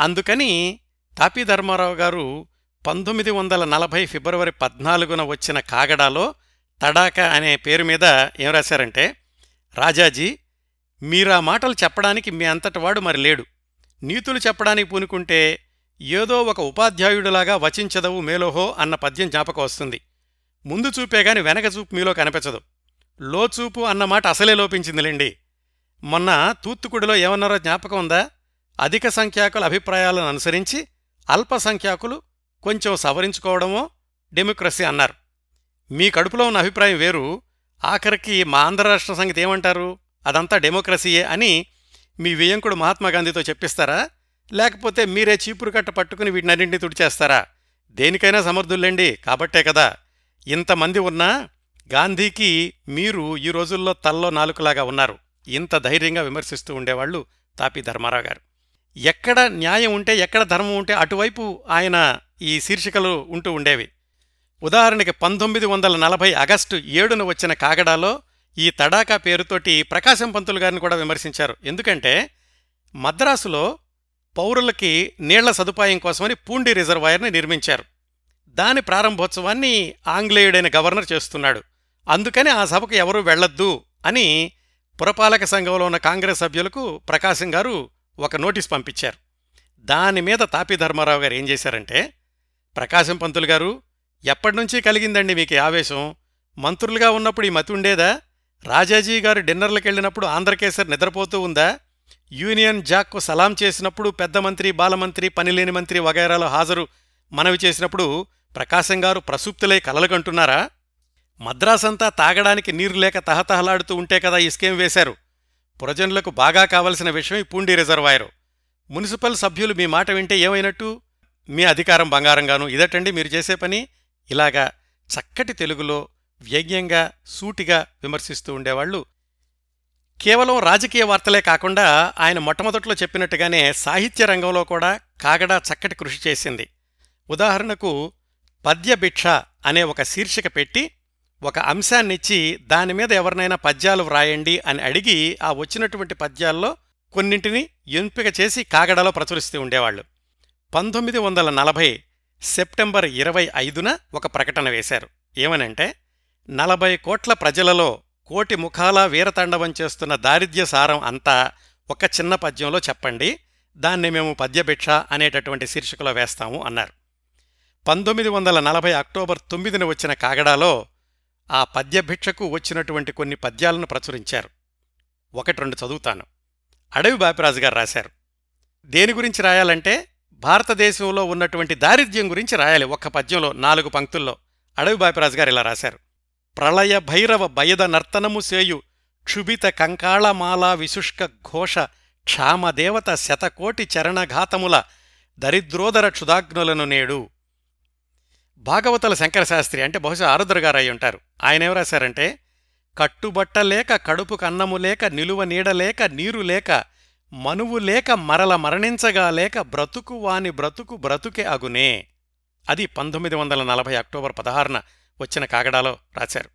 అందుకని తాపీ ధర్మారావు గారు పంతొమ్మిది వందల నలభై ఫిబ్రవరి పద్నాలుగున వచ్చిన కాగడాలో తడాక అనే పేరు మీద ఏం రాశారంటే రాజాజీ మీరా మాటలు చెప్పడానికి మీ అంతటివాడు మరి లేడు. నీతులు చెప్పడానికి పూనుకుంటే ఏదో ఒక ఉపాధ్యాయుడిలాగా వచించదవు మేలోహో అన్న పద్యం జ్ఞాపకం వస్తుంది. ముందు చూపే గాని వెనక చూపు మీలో కనిపించదు. లోచూపు అన్నమాట అసలే లోపించిందిలేండి మొన్న తూత్తుకుడిలో ఏమన్నారో జ్ఞాపకం ఉందా? అధిక సంఖ్యాకుల అభిప్రాయాలను అనుసరించి అల్పసంఖ్యాకులు కొంచెం సవరించుకోవడమో డెమోక్రసీ అన్నారు. మీ కడుపులో ఉన్న అభిప్రాయం వేరు. ఆఖరికి మా ఆంధ్ర రాష్ట్ర సంగతి ఏమంటారు? అదంతా డెమోక్రసీయే అని మీ వియంకుడు మహాత్మాగాంధీతో చెప్పిస్తారా? లేకపోతే మీరే చీపురు కట్ట పట్టుకుని వీటినన్నింటినీ తుడిచేస్తారా? దేనికైనా సమర్థుల్లేండి కాబట్టే కదా. ఇంతమంది ఉన్నా గాంధీకి మీరు ఈ రోజుల్లో తల్లో నాలుకలాగా ఉన్నారు. ఇంత ధైర్యంగా విమర్శిస్తూ ఉండేవాళ్ళు తాపి ధర్మారావు గారు. ఎక్కడ న్యాయం ఉంటే ఎక్కడ ధర్మం ఉంటే అటువైపు ఆయన ఈ శీర్షికలు ఉంటూ ఉండేవి. ఉదాహరణకి పంతొమ్మిది వందల నలభై ఆగస్టు ఏడున వచ్చిన కాగడాలో ఈ తడాకా పేరుతోటి ప్రకాశం పంతులు గారిని కూడా విమర్శించారు. ఎందుకంటే మద్రాసులో పౌరులకి నీళ్ళ సదుపాయం కోసమని పూండి రిజర్వాయర్ని నిర్మించారు. దాని ప్రారంభోత్సవాన్ని ఆంగ్లేయుడైన గవర్నర్ చేస్తున్నాడు. అందుకని ఆ సభకు ఎవరూ వెళ్ళొద్దు అని పురపాలక సంఘంలో ఉన్న కాంగ్రెస్ సభ్యులకు ప్రకాశం గారు ఒక నోటీస్ పంపించారు. దాని మీద తాపీ ధర్మారావు గారు ఏం చేశారంటే ప్రకాశం పంతులు గారు ఎప్పటినుంచి కలిగిందండి మీకు ఆవేశం? మంత్రులుగా ఉన్నప్పుడు ఈ మతి ఉండేదా? రాజాజీ గారు డిన్నర్లకెళ్ళినప్పుడు ఆంధ్రకేసర్ నిద్రపోతూ ఉందా? యూనియన్ జాక్కు సలాం చేసినప్పుడు పెద్ద మంత్రి బాలమంత్రి పనిలేని మంత్రి వగైరాలో హాజరు మనవి చేసినప్పుడు ప్రకాశం గారు ప్రసూప్తులై కలలుగంటున్నారా? మద్రాసంతా తాగడానికి నీరు లేక తహతహలాడుతూ ఉంటే కదా ఈ స్కీమ్ వేశారు. పురజనులకు బాగా కావలసిన విషయం ఈ పూండి రిజర్వాయరు. మున్సిపల్ సభ్యులు మీ మాట వింటే ఏమైనట్టు? మీ అధికారం బంగారంగాను ఇదటండి మీరు చేసే పని? ఇలాగా చక్కటి తెలుగులో వ్యంగ్యంగా సూటిగా విమర్శిస్తూ ఉండేవాళ్ళు కేవలం రాజకీయ వార్తలే కాకుండా ఆయన మొట్టమొదట్లో చెప్పినట్టుగానే సాహిత్య రంగంలో కూడా కాగడా చక్కటి కృషి చేసింది. ఉదాహరణకు పద్యభిక్ష అనే ఒక శీర్షిక పెట్టి ఒక అంశాన్నిచ్చి దానిమీద ఎవరినైనా పద్యాలు వ్రాయండి అని అడిగి ఆ వచ్చినటువంటి పద్యాల్లో కొన్నింటిని ఎంపిక చేసి కాగడలో ప్రచురిస్తూ ఉండేవాళ్ళు పంతొమ్మిది వందల నలభై సెప్టెంబర్ ఇరవై ఐదున ఒక ప్రకటన వేశారు. ఏమనంటే నలభై కోట్ల ప్రజలలో కోటి ముఖాల వీరతాండవం చేస్తున్న దారిద్ర్య సారం అంతా ఒక చిన్న పద్యంలో చెప్పండి. దాన్ని మేము పద్యభిక్ష అనేటటువంటి శీర్షికలో వేస్తాము అన్నారు. పంతొమ్మిది వందల నలభై అక్టోబర్ తొమ్మిదిన వచ్చిన కాగడాలో ఆ పద్యభిక్షకు వచ్చినటువంటి కొన్ని పద్యాలను ప్రచురించారు. ఒకటి రెండు చదువుతాను. అడవి బాపిరాజు గారు రాశారు. దేని గురించి రాయాలంటే భారతదేశంలో ఉన్నటువంటి దారిద్ర్యం గురించి రాయాలి. ఒక్క పద్యంలో నాలుగు పంక్తుల్లో అడవి బాపిరాజు గారు ఇలా రాశారు. ప్రళయ భైరవ బయద నర్తనము సేయు క్షుభిత కంకాళమాలా విశుష్క ఘోష క్షామదేవత శతకోటి చరణఘాతముల దరిద్రోదర క్షుదాగ్నులను నేడు. భాగవతల శంకరశాస్త్రి అంటే బహుశా ఆరుద్రగారు అయి ఉంటారు. ఆయన రాశారంటే కట్టుబట్టలేక కడుపు కన్నము లేక నిలువ నీడలేక నీరు లేక మనువు లేక మరల మరణించగా లేక బ్రతుకు వాని బ్రతుకు బ్రతుకే అగునే. అది పంతొమ్మిది వందల నలభై అక్టోబర్ పదహారున వచ్చిన కాగడాలో రాశారు.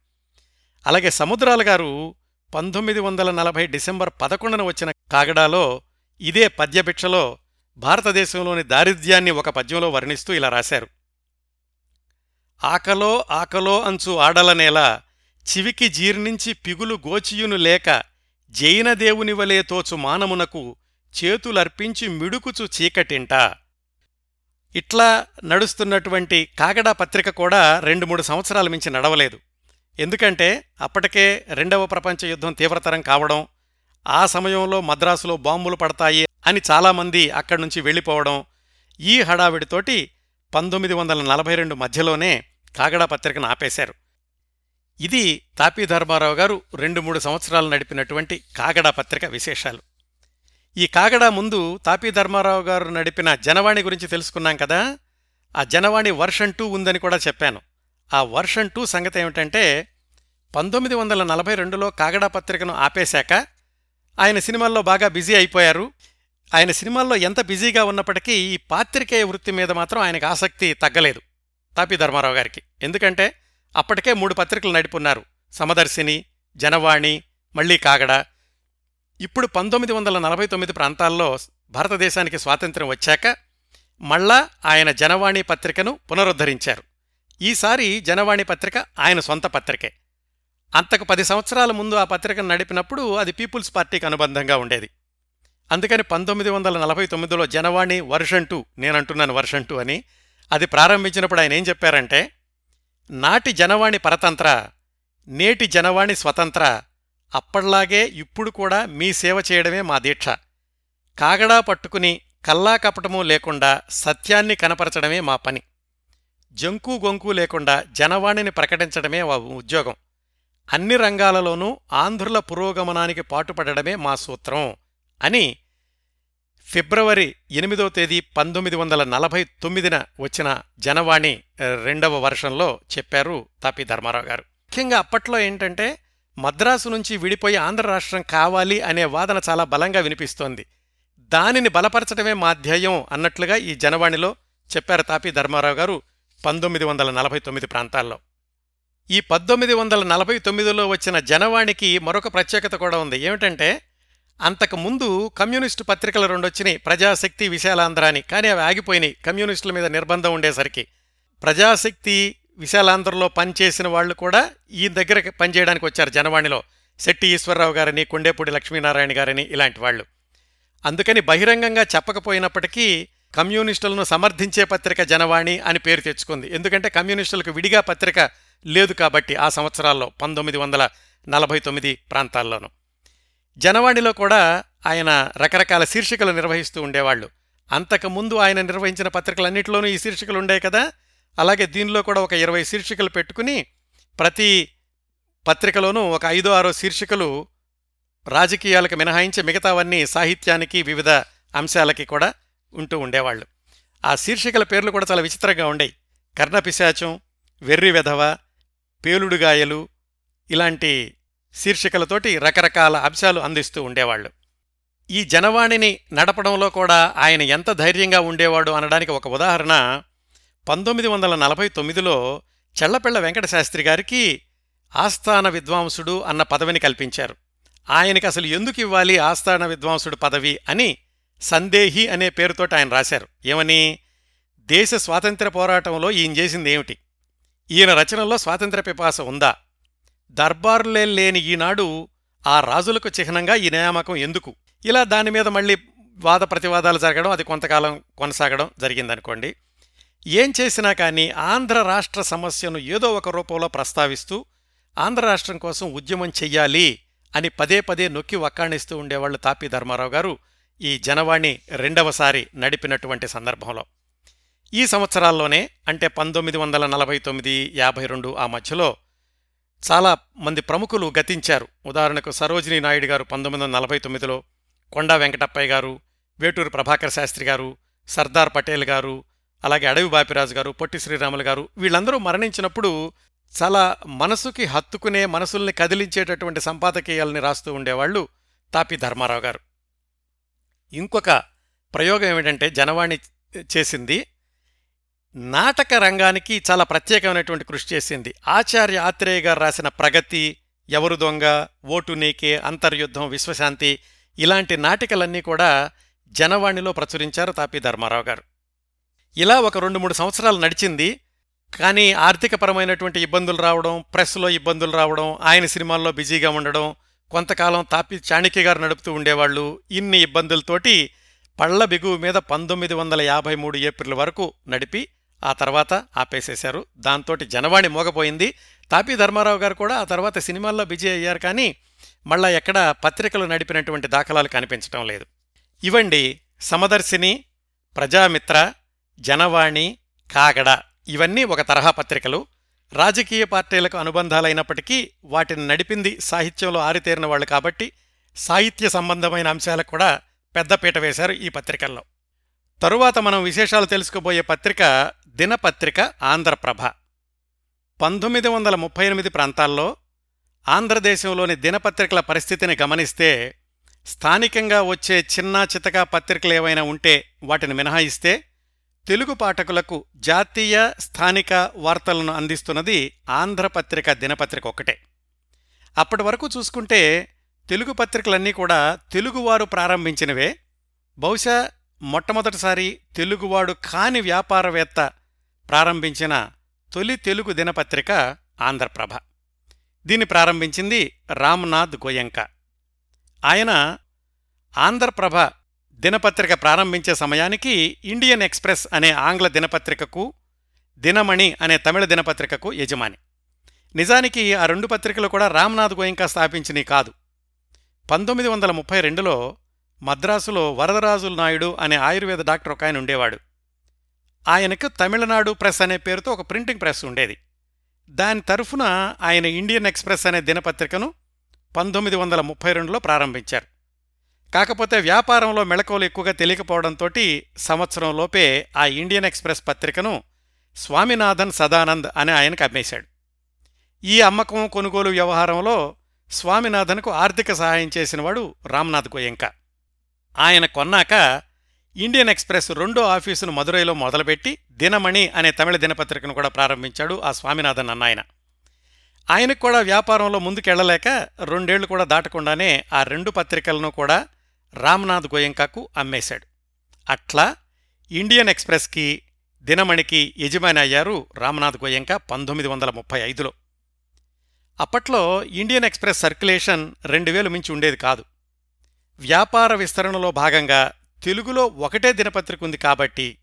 అలాగే సముద్రాల గారు పంతొమ్మిది వందల నలభై డిసెంబర్ పదకొండున వచ్చిన కాగడాలో ఇదే పద్యభిక్షలో భారతదేశంలోని దారిద్ర్యాన్ని ఒక పద్యంలో వర్ణిస్తూ ఇలా రాశారు. ఆకలో ఆకలో అంచు ఆడలనేల చివికి జీర్ణించి పిగులు గోచియును లేక జైనదేవునివలే తోచు మానమునకు చేతులర్పించి మిడుకుచు చీకటింట. ఇట్లా నడుస్తున్నటువంటి కాగడా పత్రిక కూడా రెండు మూడు సంవత్సరాల మించి నడవలేదు. ఎందుకంటే అప్పటికే రెండవ ప్రపంచ యుద్ధం తీవ్రతరం కావడం ఆ సమయంలో మద్రాసులో బాంబులు పడతాయి అని చాలామంది అక్కడి నుంచి వెళ్ళిపోవడం ఈ హడావిడితోటి పంతొమ్మిది వందల నలభై రెండు మధ్యలోనే కాగడా పత్రికను ఆపేశారు. ఇది తాపీ ధర్మారావు గారు రెండు మూడు సంవత్సరాలు నడిపినటువంటి కాగడా పత్రిక విశేషాలు. ఈ కాగడా ముందు తాపీ ధర్మారావు గారు నడిపిన జనవాణి గురించి తెలుసుకున్నాం కదా? ఆ జనవాణి వర్షన్ టూ ఉందని కూడా చెప్పాను. ఆ వర్షన్ టూ సంగతి ఏమిటంటే పంతొమ్మిది వందల నలభై రెండులో కాగడా పత్రికను ఆపేశాక ఆయన సినిమాల్లో బాగా బిజీ అయిపోయారు. ఆయన సినిమాల్లో ఎంత బిజీగా ఉన్నప్పటికీ ఈ పాత్రికేయ వృత్తి మీద మాత్రం ఆయనకు ఆసక్తి తగ్గలేదు తాపీ ధర్మారావు గారికి. ఎందుకంటే అప్పటికే మూడు పత్రికలు నడిపున్నారు. సమదర్శిని జనవాణి మళ్ళీ కాగడ. ఇప్పుడు పంతొమ్మిది వందల నలభై తొమ్మిది ప్రాంతాల్లో భారతదేశానికి స్వాతంత్ర్యం వచ్చాక మళ్ళా ఆయన జనవాణి పత్రికను పునరుద్ధరించారు. ఈసారి జనవాణి పత్రిక ఆయన సొంత పత్రికే. అంతకు పది సంవత్సరాల ముందు ఆ పత్రికను నడిపినప్పుడు అది పీపుల్స్ పార్టీకి అనుబంధంగా ఉండేది. అందుకని పంతొమ్మిది వందల నలభై తొమ్మిదిలో జనవాణి వర్షన్ టూ నేనంటున్నాను వర్షన్ టూ అని అది ప్రారంభించినప్పుడు ఆయన ఏం చెప్పారంటే నాటి జనవాణి పరతంత్ర నేటి జనవాణి స్వతంత్ర అప్పట్లాగే ఇప్పుడు కూడా మీ సేవ చేయడమే మా దీక్ష. కాగడా పట్టుకుని కల్లా కపటము లేకుండా సత్యాన్ని కనపరచడమే మా పని. జంకు గొంకు లేకుండా జనవాణిని ప్రకటించడమే మా ఉద్యోగం. అన్ని రంగాలలోనూ ఆంధ్రుల పురోగమనానికి పాటుపడడమే మా సూత్రం అని ఫిబ్రవరి ఎనిమిదో తేదీ పంతొమ్మిది వందల నలభై తొమ్మిదిన వచ్చిన జనవాణి రెండవ వర్షంలో చెప్పారు తాపి ధర్మారావు గారు. ముఖ్యంగా అప్పట్లో ఏంటంటే మద్రాసు నుంచి విడిపోయి ఆంధ్ర రాష్ట్రం కావాలి అనే వాదన చాలా బలంగా వినిపిస్తోంది. దానిని బలపరచడమే మా ధ్యేయం అన్నట్లుగా ఈ జనవాణిలో చెప్పారు తాపి ధర్మారావు గారు పంతొమ్మిది వందల నలభై తొమ్మిది ప్రాంతాల్లో. ఈ పద్దొమ్మిది వందల నలభై తొమ్మిదిలో వచ్చిన జనవాణికి మరొక ప్రత్యేకత కూడా ఉంది. ఏమిటంటే అంతకు ముందు కమ్యూనిస్టు పత్రికలు రెండు వచ్చినాయి ప్రజాశక్తి విశాలాంధ్ర అని కానీ అవి ఆగిపోయినాయి కమ్యూనిస్టుల మీద నిర్బంధం ఉండేసరికి. ప్రజాశక్తి విశాలాంధ్రలో పనిచేసిన వాళ్ళు కూడా ఈ దగ్గర పనిచేయడానికి వచ్చారు జనవాణిలో. శెట్టి ఈశ్వరరావు గారని కొండేపూడి లక్ష్మీనారాయణ గారని ఇలాంటి వాళ్ళు. అందుకని బహిరంగంగా చెప్పకపోయినప్పటికీ కమ్యూనిస్టులను సమర్థించే పత్రిక జనవాణి అని పేరు తెచ్చుకుంది. ఎందుకంటే కమ్యూనిస్టులకు విడిగా పత్రిక లేదు కాబట్టి ఆ సంవత్సరాల్లో పంతొమ్మిది వందల నలభై తొమ్మిది ప్రాంతాల్లోనూ. జనవాణిలో కూడా ఆయన రకరకాల శీర్షికలు నిర్వహిస్తూ ఉండేవాళ్ళు. అంతకుముందు ఆయన నిర్వహించిన పత్రికలన్నింటిలోనూ ఈ శీర్షికలు ఉండే కదా? అలాగే దీనిలో కూడా ఒక ఇరవై శీర్షికలు పెట్టుకుని ప్రతి పత్రికలోనూ ఒక ఐదో ఆరో శీర్షికలు రాజకీయాలకు మినహాయించి మిగతావన్నీ సాహిత్యానికి వివిధ అంశాలకి కూడా ఉంటూ ఉండేవాళ్ళు. ఆ శీర్షికల పేర్లు కూడా చాలా విచిత్రంగా ఉండేవి కర్ణపిశాచం వెర్రి వెధవ పేలుడుగాయలు ఇలాంటి శీర్షికలతోటి రకరకాల అంశాలు అందిస్తూ ఉండేవాళ్ళు. ఈ జనవాణిని నడపడంలో కూడా ఆయన ఎంత ధైర్యంగా ఉండేవాడు అనడానికి ఒక ఉదాహరణ పంతొమ్మిది వందల నలభై తొమ్మిదిలో చెళ్ళపిళ్ళ వెంకటశాస్త్రి గారికి ఆస్థాన విద్వాంసుడు అన్న పదవిని కల్పించారు. ఆయనకి అసలు ఎందుకు ఇవ్వాలి ఆస్థాన విద్వాంసుడు పదవి అని సందేహి అనే పేరుతోటి ఆయన రాశారు. ఏమని? దేశ స్వాతంత్ర పోరాటంలో ఈయన చేసింది ఏమిటి? ఈయన రచనలో స్వాతంత్ర పిపాస ఉందా? దర్బారులే లేని ఈనాడు ఆ రాజులకు చిహ్నంగా ఈ నియామకం ఎందుకు? ఇలా దాని మీద మళ్ళీ వాద ప్రతివాదాలు జరగడం అది కొంతకాలం కొనసాగడం జరిగిందనుకోండి. ఏం చేసినా కానీ ఆంధ్ర రాష్ట్ర సమస్యను ఏదో ఒక రూపంలో ప్రస్తావిస్తూ ఆంధ్ర రాష్ట్రం కోసం ఉద్యమం చెయ్యాలి అని పదే పదే నొక్కి వక్కాణిస్తూ ఉండేవాళ్ళు తాపి ధర్మారావు గారు ఈ జనవాణి రెండవసారి నడిపినటువంటి సందర్భంలో. ఈ సంవత్సరాల్లోనే అంటే పంతొమ్మిది వందల నలభై తొమ్మిది యాభై రెండు ఆ మధ్యలో చాలా మంది ప్రముఖులు గతించారు. ఉదాహరణకు సరోజినీ నాయుడు గారు పంతొమ్మిది వందల నలభై తొమ్మిదిలో కొండా వెంకటప్పయ్య గారు వేటూరు ప్రభాకర్ శాస్త్రి గారు సర్దార్ పటేల్ గారు అలాగే అడవి బాపిరాజు గారు పొట్టి శ్రీరాములు గారు వీళ్ళందరూ మరణించినప్పుడు చాలా మనసుకి హత్తుకునే మనసుల్ని కదిలించేటటువంటి సంపాదకీయాలని రాస్తూ ఉండేవాళ్ళు తాపి ధర్మారావు గారు. ఇంకొక ప్రయోగం ఏమిటంటే జనవాణి చేసింది. నాటక రంగానికి చాలా ప్రత్యేకమైనటువంటి కృషి చేసింది. ఆచార్య ఆత్రేయ గారు రాసిన ప్రగతి ఎవరు దొంగ ఓటు నీకే అంతర్యుద్ధం విశ్వశాంతి ఇలాంటి నాటికలన్నీ కూడా జనవాణిలో ప్రచురించారు తాపి ధర్మారావు గారు. ఇలా ఒక రెండు మూడు సంవత్సరాలు నడిచింది. కానీ ఆర్థికపరమైనటువంటి ఇబ్బందులు రావడం ప్రెస్లో ఇబ్బందులు రావడం ఆయన సినిమాల్లో బిజీగా ఉండడం కొంతకాలం తాపి చాణక్య గారు నడుపుతూ ఉండేవాళ్ళు. ఇన్ని ఇబ్బందులతోటి పళ్ళ బిగువు మీద పంతొమ్మిది వందల యాభై మూడు ఏప్రిల్ వరకు నడిపి ఆ తర్వాత ఆపేసేశారు. దాంతోటి జనవాణి మోగపోయింది. తాపి ధర్మారావు గారు కూడా ఆ తర్వాత సినిమాల్లో బిజీ అయ్యారు కానీ మళ్ళా ఎక్కడ పత్రికలు నడిపినటువంటి దాఖలాలు కనిపించటం లేదు. ఇవండి సమదర్శిని ప్రజామిత్ర జనవాణి కాగడ ఇవన్నీ ఒక తరహా పత్రికలు. రాజకీయ పార్టీలకు అనుబంధాలైనప్పటికీ వాటిని నడిపింది సాహిత్యంలో ఆరితేరిన వాళ్ళు కాబట్టి సాహిత్య సంబంధమైన అంశాలకు కూడా పెద్దపీట వేశారు ఈ పత్రికల్లో. తరువాత మనం విశేషాలు తెలుసుకోబోయే పత్రిక దినపత్రిక ఆంధ్రప్రభ. పంతొమ్మిది వందల ముప్పై ఎనిమిది ప్రాంతాల్లో ఆంధ్రదేశంలోని దినపత్రికల పరిస్థితిని గమనిస్తే స్థానికంగా వచ్చే చిన్నా చితకా పత్రికలు ఏవైనా ఉంటే వాటిని మినహాయిస్తే తెలుగు పాఠకులకు జాతీయ స్థానిక వార్తలను అందిస్తున్నది ఆంధ్రపత్రిక దినపత్రిక ఒక్కటే. అప్పటి వరకు చూసుకుంటే తెలుగు పత్రికలన్నీ కూడా తెలుగువారు ప్రారంభించినవే. బహుశా మొట్టమొదటిసారి తెలుగువాడు కాని వ్యాపారవేత్త ప్రారంభించిన తొలి తెలుగు దినపత్రిక ఆంధ్రప్రభ. దీన్ని ప్రారంభించింది రామ్నాథ్ గోయంక. ఆయన ఆంధ్రప్రభ దినపత్రిక ప్రారంభించే సమయానికి ఇండియన్ ఎక్స్ప్రెస్ అనే ఆంగ్ల దినపత్రికకు దినమణి అనే తమిళ దినపత్రికకు యజమాని. నిజానికి ఆ రెండు పత్రికలు కూడా రామ్నాథ్ గోయింకా స్థాపించినవి కాదు. పంతొమ్మిది వందల ముప్పై రెండులో మద్రాసులో వరదరాజుల నాయుడు అనే ఆయుర్వేద డాక్టర్ ఒక ఆయన ఉండేవాడు. ఆయనకు తమిళనాడు ప్రెస్ అనే పేరుతో ఒక ప్రింటింగ్ ప్రెస్ ఉండేది. దాని తరఫున ఆయన ఇండియన్ ఎక్స్ప్రెస్ అనే దినపత్రికను పంతొమ్మిది వందల ముప్పై రెండులో ప్రారంభించారు. కాకపోతే వ్యాపారంలో మెళకువలు ఎక్కువగా తెలియకపోవడంతో సంవత్సరంలోపే ఆ ఇండియన్ ఎక్స్ప్రెస్ పత్రికను స్వామినాథన్ సదానంద్ అనే ఆయనకు అమ్మేశాడు. ఈ అమ్మకం కొనుగోలు వ్యవహారంలో స్వామినాథన్కు ఆర్థిక సహాయం చేసినవాడు రామ్నాథ్ గోయంక. ఆయన కొన్నాక ఇండియన్ ఎక్స్ప్రెస్ రెండో ఆఫీసును మదురైలో మొదలుపెట్టి దినమణి అనే తమిళ దినపత్రికను కూడా ప్రారంభించాడు ఆ స్వామినాథన్ అన్నాయన ఆయనకు కూడా వ్యాపారంలో ముందుకెళ్ళలేక రెండేళ్ళు కూడా దాటకుండానే ఆ రెండు పత్రికలను కూడా రామ్నాథ్ గోయంకాకు అమ్మేశాడు. అట్లా ఇండియన్ ఎక్స్ప్రెస్కి దినమణికి యజమాని అయ్యారు రామ్నాథ్ గోయంక పంతొమ్మిది వందల ముప్పై ఐదులో. అప్పట్లో ఇండియన్ ఎక్స్ప్రెస్ సర్క్యులేషన్ రెండు వేలు మించి ఉండేది కాదు. వ్యాపార విస్తరణలో భాగంగా తెలుగులో ఒకటే దినపత్రిక ఉంది కాబట్టి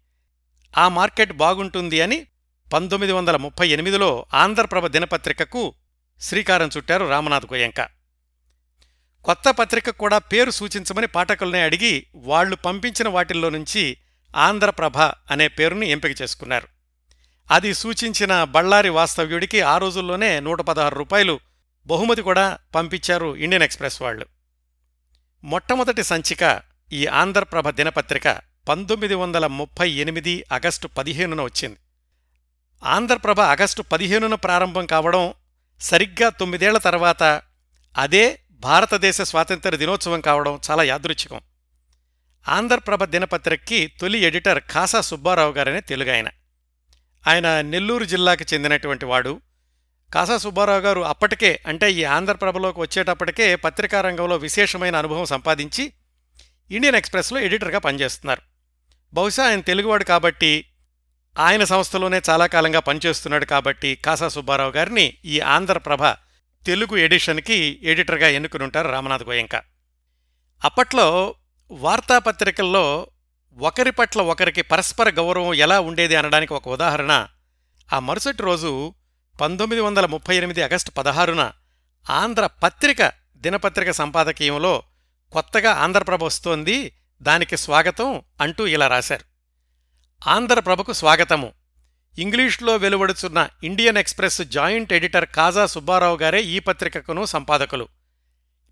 ఆ మార్కెట్ బాగుంటుంది అని పంతొమ్మిది వందల ముప్పై ఎనిమిదిలో ఆంధ్రప్రభ దినపత్రికకు శ్రీకారం చుట్టారు రామనాథ్ గోయంక. కొత్త పత్రిక కూడా పేరు సూచించమని పాఠకుల్ని అడిగి వాళ్ళు పంపించిన వాటిల్లో నుంచి ఆంధ్రప్రభ అనే పేరుని ఎంపిక చేసుకున్నారు. అది సూచించిన బళ్ళారి వాస్తవ్యుడికి ఆ రోజుల్లోనే నూట పదహారు రూపాయలు బహుమతి కూడా పంపించారు ఇండియన్ ఎక్స్ప్రెస్ వాళ్ళు. మొట్టమొదటి సంచిక ఈ ఆంధ్రప్రభ దినపత్రిక పంతొమ్మిది వందల ముప్పై ఎనిమిది ఆగస్టు పదిహేనున వచ్చింది. ఆంధ్రప్రభ ఆగస్టు పదిహేనున ప్రారంభం కావడం సరిగ్గా తొమ్మిదేళ్ళ తర్వాత అదే భారతదేశ స్వాతంత్ర దినోత్సవం కావడం చాలా యాదృచ్ఛికం. ఆంధ్రప్రభ దినపత్రికకి తొలి ఎడిటర్ ఖాసా సుబ్బారావు గారనే తెలుగాయన ఆయన. నెల్లూరు జిల్లాకి చెందినటువంటి వాడు. కాసా సుబ్బారావు గారు అప్పటికే అంటే ఈ ఆంధ్రప్రభలోకి వచ్చేటప్పటికే పత్రికా రంగంలో విశేషమైన అనుభవం సంపాదించి ఇండియన్ ఎక్స్ప్రెస్లో ఎడిటర్గా పనిచేస్తున్నారు. బహుశా ఆయన తెలుగువాడు కాబట్టి ఆయన సంస్థలోనే చాలా కాలంగా పనిచేస్తున్నాడు కాబట్టి కాసా సుబ్బారావు గారిని ఈ ఆంధ్రప్రభ తెలుగు ఎడిషన్కి ఎడిటర్గా ఎన్నుకుని ఉంటారు రామనాథ్ గోయంక. అప్పట్లో వార్తాపత్రికల్లో ఒకరి పట్ల ఒకరికి పరస్పర గౌరవం ఎలా ఉండేది అనడానికి ఒక ఉదాహరణ ఆ మరుసటి రోజు పంతొమ్మిది వందల ముప్పై ఎనిమిది ఆగస్టు పదహారున ఆంధ్ర పత్రిక దినపత్రిక సంపాదకీయంలో కొత్తగా ఆంధ్రప్రభ వస్తోంది దానికి స్వాగతం అంటూ ఇలా రాశారు. ఆంధ్రప్రభకు స్వాగతము. ఇంగ్లీష్లో వెలువడుచున్న Indian Express joint editor Kaja Subbarao గారే ఈ పత్రికకును సంపాదకులు.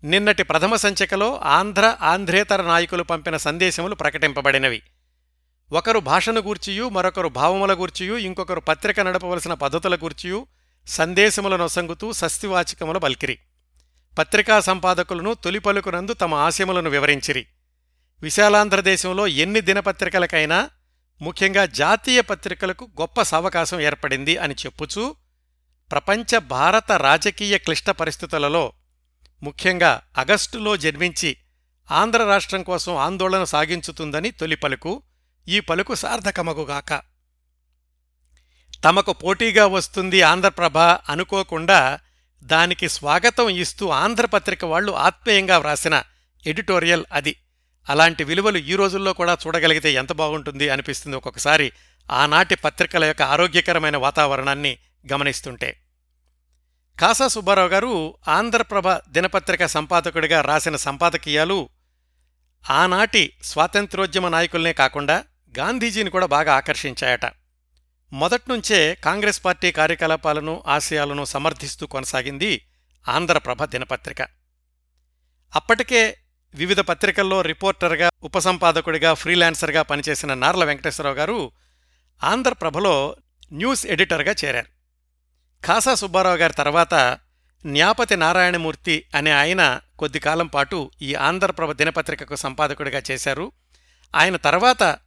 నిన్నటి ప్రథమ సంచికలో ఆంధ్ర ఆంధ్రేతర నాయకులు పంపిన సందేశములు ప్రకటింపబడినవి. ఒకరు భాషను గూర్చియు మరొకరు భావముల గూర్చియు ఇంకొకరు పత్రిక నడపవలసిన పద్ధతుల గూర్చియు సందేశములను నొసంగుతూ సస్తివాచికముల బల్కిరి. పత్రికా సంపాదకులను తొలి పలుకునందు తమ ఆశయములను వివరించిరి. విశాలాంధ్రదేశంలో ఎన్ని దినపత్రికలకైనా ముఖ్యంగా జాతీయ పత్రికలకు గొప్ప సవకాశం ఏర్పడింది అని చెప్పుచూ ప్రపంచ భారత రాజకీయ క్లిష్ట పరిస్థితులలో ముఖ్యంగా అగస్టులో జన్మించి ఆంధ్ర రాష్ట్రం కోసం ఆందోళన సాగించుతుందని తొలి పలుకు ఈ పలుకు సార్థకమగుగాక తమకు పోటీగా వస్తుంది ఆంధ్రప్రభ అనుకోకుండా దానికి స్వాగతం ఇస్తూ ఆంధ్రపత్రిక వాళ్ళు ఆత్మీయంగా వ్రాసిన ఎడిటోరియల్ అది. అలాంటి విలువలు ఈ రోజుల్లో కూడా చూడగలిగితే ఎంత బాగుంటుంది అనిపిస్తుంది ఒక్కొక్కసారి. ఆనాటి పత్రికల యొక్క ఆరోగ్యకరమైన వాతావరణాన్ని గమనిస్తుంటే. కాసా సుబ్బారావు గారు ఆంధ్రప్రభ దినపత్రిక సంపాదకుడిగా రాసిన సంపాదకీయాలు ఆనాటి స్వాతంత్రోద్యమ నాయకుల్నే కాకుండా గాంధీజీని కూడా బాగా ఆకర్షించాయట. మొదట్నుంచే కాంగ్రెస్ పార్టీ కార్యకలాపాలను ఆశయాలను సమర్థిస్తూ కొనసాగింది ఆంధ్రప్రభ దినపత్రిక. అప్పటికే వివిధ పత్రికల్లో రిపోర్టర్గా ఉపసంపాదకుడిగా ఫ్రీలాన్సర్గా పనిచేసిన నార్ల వెంకటేశ్వరరావు గారు ఆంధ్రప్రభలో న్యూస్ ఎడిటర్గా చేరారు. ఖాసా సుబ్బారావు గారి తర్వాత న్యాపతి నారాయణమూర్తి అనే ఆయన కొద్ది కాలం పాటు ఈ ఆంధ్రప్రభ దినపత్రికకు సంపాదకుడిగా చేశారు. ఆయన తర్వాత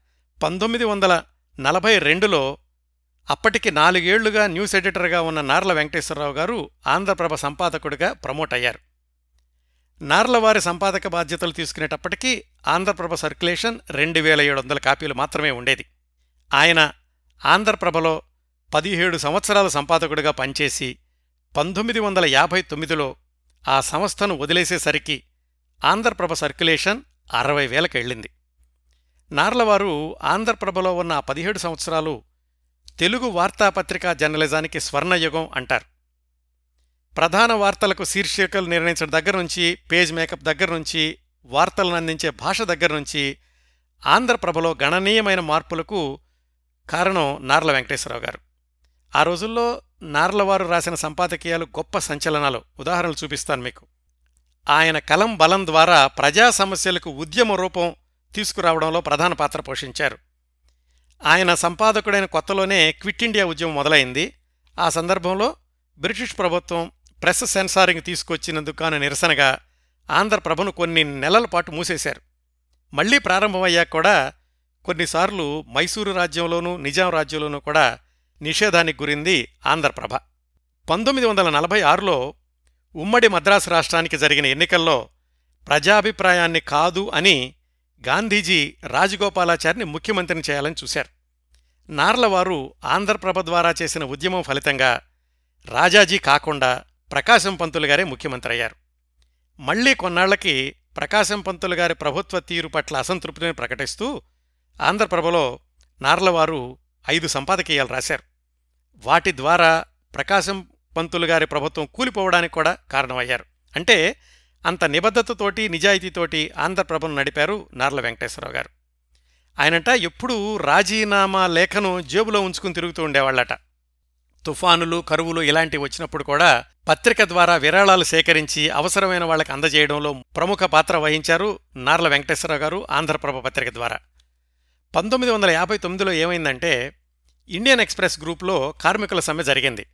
పంతొమ్మిది వందల నలభై రెండులో అప్పటికి నాలుగేళ్ళుగా న్యూస్ ఎడిటర్గా ఉన్న నార్ల వెంకటేశ్వరరావు గారు ఆంధ్రప్రభ సంపాదకుడిగా ప్రమోట్ అయ్యారు. నార్లవారి సంపాదక బాధ్యతలు తీసుకునేటప్పటికీ ఆంధ్రప్రభ సర్క్యులేషన్ రెండు వేల ఏడు వందల కాపీలు మాత్రమే ఉండేది. ఆయన ఆంధ్రప్రభలో పదిహేడు సంవత్సరాల సంపాదకుడిగా పనిచేసి పంతొమ్మిది వందల యాభై తొమ్మిదిలో ఆ సంస్థను వదిలేసేసరికి ఆంధ్రప్రభ సర్క్యులేషన్ అరవై వేలకెళ్ళింది నార్లవారు ఆంధ్రప్రభలో ఉన్న పదిహేడు సంవత్సరాలు తెలుగు వార్తాపత్రికా జర్నలిజానికి స్వర్ణయుగం అంటారు. ప్రధాన వార్తలకు శీర్షికలు నిర్ణయించడం దగ్గర నుంచి పేజ్ మేకప్ దగ్గర నుంచి వార్తలను అందించే భాష దగ్గర నుంచి ఆంధ్రప్రభలో గణనీయమైన మార్పులకు కారణం నార్ల వెంకటేశ్వరరావు గారు. ఆ రోజుల్లో నార్లవారు రాసిన సంపాదకీయాలు గొప్ప సంచలనాలు. ఉదాహరణలు చూపిస్తాను మీకు. ఆయన కలం బలం ద్వారా ప్రజా సమస్యలకు ఉద్యమ రూపం తీసుకురావడంలో ప్రధాన పాత్ర పోషించారు. ఆయన సంపాదకుడైన కొత్తలోనే క్విట్ ఇండియా ఉద్యమం మొదలైంది. ఆ సందర్భంలో బ్రిటిష్ ప్రభుత్వం ప్రెస్ సెన్సారింగ్ తీసుకొచ్చినందుకు కాను నిరసనగా ఆంధ్రప్రభను కొన్ని నెలల పాటు మూసేశారు. మళ్ళీ ప్రారంభమయ్యాక కూడా కొన్నిసార్లు మైసూరు రాజ్యంలోనూ నిజాం రాజ్యంలోనూ కూడా నిషేధానికి గురింది ఆంధ్రప్రభ పంతొమ్మిది వందల నలభై ఆరులో ఉమ్మడి మద్రాసు రాష్ట్రానికి జరిగిన ఎన్నికల్లో ప్రజాభిప్రాయాన్ని కాదు అని గాంధీజీ రాజగోపాలాచారిని ముఖ్యమంత్రిని చేయాలని చూశారు. నార్లవారు ఆంధ్రప్రభ ద్వారా చేసిన ఉద్యమం ఫలితంగా రాజాజీ కాకుండా ప్రకాశం పంతులు గారే ముఖ్యమంత్రి అయ్యారు మళ్ళీ కొన్నాళ్ళకి ప్రకాశం పంతులు గారి ప్రభుత్వ తీరు పట్ల అసంతృప్తిని ప్రకటిస్తూ ఆంధ్రప్రభలో నార్లవారు ఐదు సంపాదకీయాలు రాశారు. వాటి ద్వారా ప్రకాశం పంతులు గారి ప్రభుత్వం కూలిపోవడానికి కూడా కారణమయ్యారు. అంటే అంత నిబద్ధతతోటి నిజాయితీతోటి ఆంధ్రప్రభను నడిపారు నార్ల వెంకటేశ్వరరావు గారు. ఆయనంట ఎప్పుడూ రాజీనామా లేఖను జేబులో ఉంచుకుని తిరుగుతూ ఉండేవాళ్ళట. తుఫానులు కరువులు ఇలాంటివి వచ్చినప్పుడు కూడా పత్రిక ద్వారా విరాళాలు సేకరించి అవసరమైన వాళ్ళకి అందజేయడంలో ప్రముఖ పాత్ర వహించారు నార్ల వెంకటేశ్వరరావు గారు ఆంధ్రప్రభ పత్రిక ద్వారా. పంతొమ్మిది వందల యాభై తొమ్మిదిలో ఏమైందంటే ఇండియన్ ఎక్స్ప్రెస్ గ్రూప్లో కార్మికుల సమ్మె జరిగింది.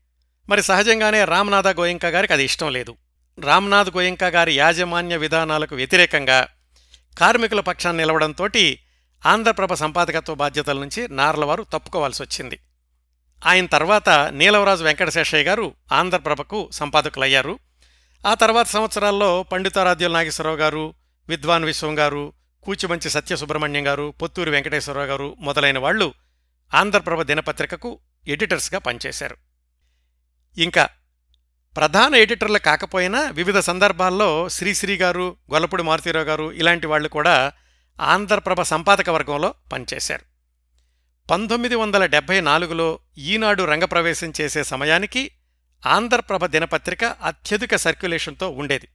మరి సహజంగానే రామ్నాథ గోయంకా గారికి అది ఇష్టం లేదు. రామ్నాథ్ గోయంకా గారి యాజమాన్య విధానాలకు వ్యతిరేకంగా కార్మికుల పక్షాన్ని నిలవడంతో ఆంధ్రప్రభ సంపాదకత్వ బాధ్యతల నుంచి నార్లవారు తప్పుకోవాల్సి వచ్చింది ఆయన తర్వాత నీలవరాజు వెంకటశేషయ్య గారు ఆంధ్రప్రభకు సంపాదకులయ్యారు. ఆ తర్వాత సంవత్సరాల్లో పండితారాధ్యుల నాగేశ్వరరావు గారు విద్వాన్ విశ్వం గారు కూచిమంచి సత్యసుబ్రహ్మణ్యం గారు పొత్తూరి వెంకటేశ్వరరావు గారు మొదలైన వాళ్ళు ఆంధ్రప్రభ దినపత్రికకు ఎడిటర్స్గా పనిచేశారు. ఇంకా ప్రధాన ఎడిటర్లు కాకపోయినా వివిధ సందర్భాల్లో శ్రీశ్రీ గారు గొల్లపూడి మారుతీరావు గారు ఇలాంటి వాళ్ళు కూడా ఆంధ్రప్రభ సంపాదక వర్గంలో పనిచేశారు. పంతొమ్మిది వందల డెబ్బై నాలుగులో ఈనాడు రంగప్రవేశం చేసే సమయానికి ఆంధ్రప్రభ దినపత్రిక అత్యధిక సర్క్యులేషన్తో ఉండేది.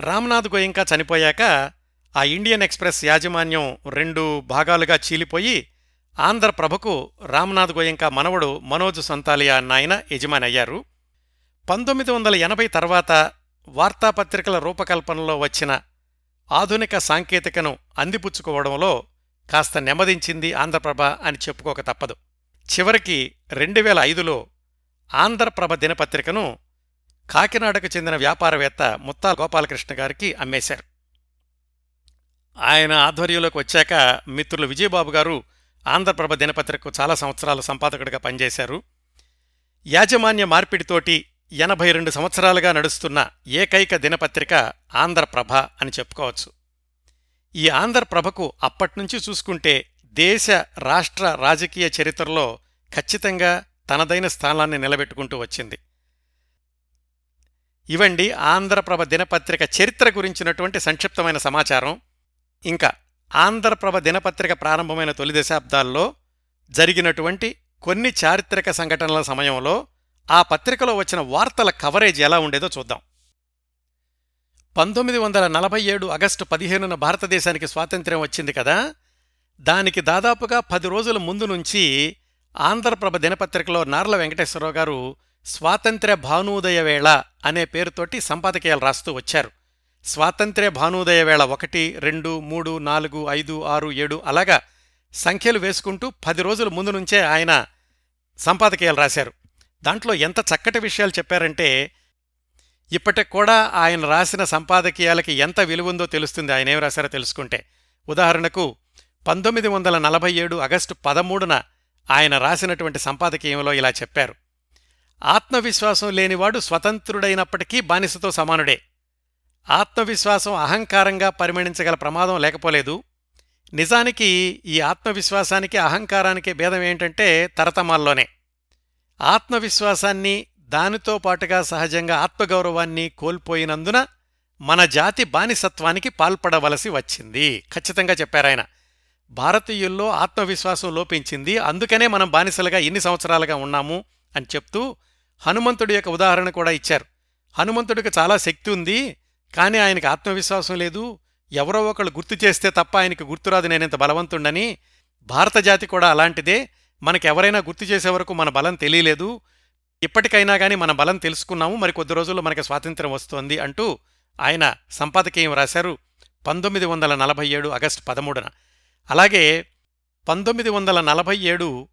రామ్నాథ్ గోయింకా చనిపోయాక ఆ ఇండియన్ ఎక్స్ప్రెస్ యాజమాన్యం రెండు భాగాలుగా చీలిపోయి ఆంధ్రప్రభకు రామ్నాథ్ గోయంకా మనవడు మనోజ్ సంతాలియా నాయన యజమాని అయ్యారు పంతొమ్మిది వందల ఎనభై తర్వాత వార్తాపత్రికల రూపకల్పనలో వచ్చిన ఆధునిక సాంకేతికను అందిపుచ్చుకోవడంలో కాస్త నెమ్మదించింది ఆంధ్రప్రభ అని చెప్పుకోక తప్పదు. చివరికి రెండు వేల ఐదులో ఆంధ్రప్రభ దినపత్రికను కాకినాడకు చెందిన వ్యాపారవేత్త ముత్తా గోపాలకృష్ణ గారికి అమ్మేశారు. ఆయన ఆధ్వర్యంలోకి వచ్చాక మిత్రులు విజయబాబు గారు ఆంధ్రప్రభ దినపత్రికకు చాలా సంవత్సరాలు సంపాదకుడిగా పనిచేశారు. యాజమాన్య మార్పిడితోటి ఎనభై రెండు సంవత్సరాలుగా నడుస్తున్న ఏకైక దినపత్రిక ఆంధ్రప్రభ అని చెప్పుకోవచ్చు. ఈ ఆంధ్రప్రభకు అప్పట్నుంచి చూసుకుంటే దేశ రాష్ట్ర రాజకీయ చరిత్రలో ఖచ్చితంగా తనదైన స్థానాన్ని నిలబెట్టుకుంటూ వచ్చింది. ఇవండి ఆంధ్రప్రభ దినపత్రిక చరిత్ర గురించినటువంటి సంక్షిప్తమైన సమాచారం. ఇంకా ఆంధ్రప్రభ దినపత్రిక ప్రారంభమైన తొలి దశాబ్దాల్లో జరిగినటువంటి కొన్ని చారిత్రక సంఘటనల సమయంలో ఆ పత్రికలో వచ్చిన వార్తల కవరేజ్ ఎలా ఉండేదో చూద్దాం. పంతొమ్మిది వందల నలభై ఏడు ఆగస్టు పదిహేనున భారతదేశానికి స్వాతంత్ర్యం వచ్చింది కదా? దానికి దాదాపుగా పది రోజుల ముందు నుంచి ఆంధ్రప్రభ దినపత్రికలో నార్ల వెంకటేశ్వరరావు గారు స్వాతంత్ర్య భానూదయ వేళ అనే పేరుతోటి సంపాదకీయాలు రాస్తూ వచ్చారు. స్వాతంత్ర్య భానూదయ వేళ ఒకటి రెండు మూడు నాలుగు ఐదు ఆరు ఏడు అలాగా సంఖ్యలు వేసుకుంటూ పది రోజుల ముందు నుంచే ఆయన సంపాదకీయాలు రాశారు. దాంట్లో ఎంత చక్కటి విషయాలు చెప్పారంటే ఇప్పటికి కూడా ఆయన రాసిన సంపాదకీయాలకి ఎంత విలువుందో తెలుస్తుంది. ఆయన ఏం రాశారో తెలుసుకుంటే ఉదాహరణకు పంతొమ్మిది వందల నలభై ఏడు ఆగస్టు పదమూడున ఆయన రాసినటువంటి సంపాదకీయంలో ఇలా చెప్పారు. ఆత్మవిశ్వాసం లేనివాడు స్వతంత్రుడైనప్పటికీ బానిసతో సమానుడే. ఆత్మవిశ్వాసం అహంకారంగా పరిగణించగల ప్రమాదం లేకపోలేదు. నిజానికి ఈ ఆత్మవిశ్వాసానికి అహంకారానికి భేదం ఏంటంటే తరతమాల్లోనే. ఆత్మవిశ్వాసాన్ని దానితో పాటుగా సహజంగా ఆత్మగౌరవాన్ని కోల్పోయినందున మన జాతి బానిసత్వానికి పాల్పడవలసి వచ్చింది. ఖచ్చితంగా చెప్పారాయన భారతీయుల్లో ఆత్మవిశ్వాసం లోపించింది. అందుకనే మనం బానిసలుగా ఇన్ని సంవత్సరాలుగా ఉన్నాము అని చెప్తూ హనుమంతుడి యొక్క ఉదాహరణ కూడా ఇచ్చారు. హనుమంతుడికి చాలా శక్తి ఉంది కానీ ఆయనకి ఆత్మవిశ్వాసం లేదు. ఎవరో ఒకళ్ళు గుర్తు చేస్తే తప్ప ఆయనకి గుర్తురాదు నేనింత బలవంతుండని. భారత జాతి కూడా అలాంటిదే. మనకెవరైనా గుర్తు చేసే వరకు మన బలం తెలియలేదు. ఇప్పటికైనా కానీ మన బలం తెలుసుకున్నాము మరి కొద్ది రోజుల్లో మనకి స్వాతంత్ర్యం వస్తోంది అంటూ ఆయన సంపాదకీయం రాశారు పంతొమ్మిది వందల నలభై ఏడు ఆగస్టు పదమూడున. అలాగే పంతొమ్మిది వందల నలభై ఏడు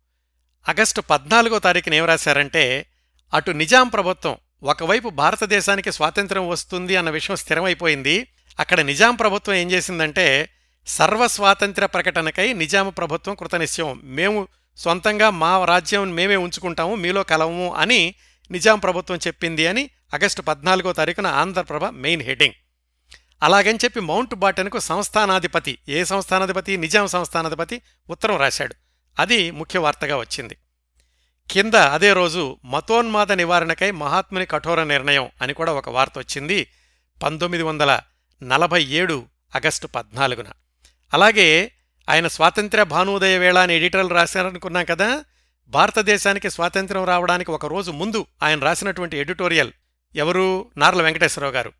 ఆగస్టు పద్నాలుగో తారీఖున ఏం రాశారంటే అటు నిజాం ప్రభుత్వం ఒకవైపు భారతదేశానికి స్వాతంత్రం వస్తుంది అన్న విషయం స్థిరమైపోయింది. అక్కడ నిజాం ప్రభుత్వం ఏం చేసిందంటే సర్వస్వాతంత్ర ప్రకటనకై నిజాం ప్రభుత్వం కృతనిశ్చయం. మేము సొంతంగా మా రాజ్యం మేమే ఉంచుకుంటాము మీలో కలవము అని నిజాం ప్రభుత్వం చెప్పింది అని ఆగస్టు పద్నాలుగో తారీఖున ఆంధ్రప్రభ మెయిన్ హెడ్డింగ్. అలాగని చెప్పి మౌంట్ బాటన్కు సంస్థానాధిపతి ఏ సంస్థానాధిపతి నిజాం సంస్థానాధిపతి ఉత్తరం రాశాడు. అది ముఖ్య వార్తగా వచ్చింది. కింద అదే రోజు మతోన్మాద నివారణకై మహాత్ముని కఠోర నిర్ణయం అని కూడా ఒక వార్త వచ్చింది పంతొమ్మిది వందల నలభై ఏడు ఆగస్టు పద్నాలుగున. అలాగే ఆయన స్వాతంత్ర్య భానోదయ వేళ అని ఎడిటర్లు రాశారనుకున్నాం కదా? భారతదేశానికి స్వాతంత్ర్యం రావడానికి ఒక రోజు ముందు ఆయన రాసినటువంటి ఎడిటోరియల్ ఎవరు? నార్ల వెంకటేశ్వరరావు గారు.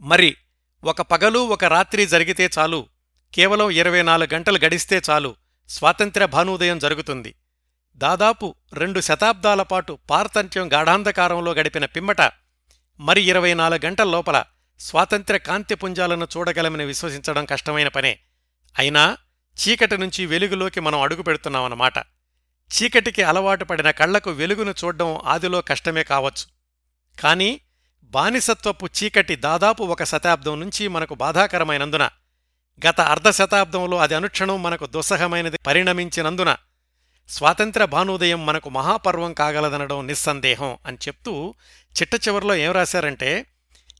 మరి ఒక పగలు ఒక రాత్రి జరిగితే చాలు. కేవలం ఇరవై నాలుగు గంటలు గడిస్తే చాలు. స్వాతంత్ర్య భానోదయం జరుగుతుంది. దాదాపు రెండు శతాబ్దాల పాటు పారతంత్యం గాఢాంధకారంలో గడిపిన పిమ్మట మరి ఇరవై నాలుగు గంటల లోపల స్వాతంత్ర్య కాంతిపుంజాలను చూడగలమని విశ్వసించడం కష్టమైన పనే. అయినా చీకటి నుంచి వెలుగులోకి మనం అడుగు పెడుతున్నామన్నమాట. చీకటికి అలవాటు పడిన కళ్ళకు వెలుగును చూడ్డం ఆదిలో కష్టమే కావచ్చు. కాని బానిసత్వపు చీకటి దాదాపు ఒక శతాబ్దం నుంచి మనకు బాధాకరమైనందున గత అర్ధ శతాబ్దంలో అది అనుక్షణం మనకు దుస్సహమైనది పరిణమించినందున స్వాతంత్ర భానోదయం మనకు మహాపర్వం కాగలదనడం నిస్సందేహం అని చెప్తూ చిట్ట చివరిలో ఏం రాశారంటే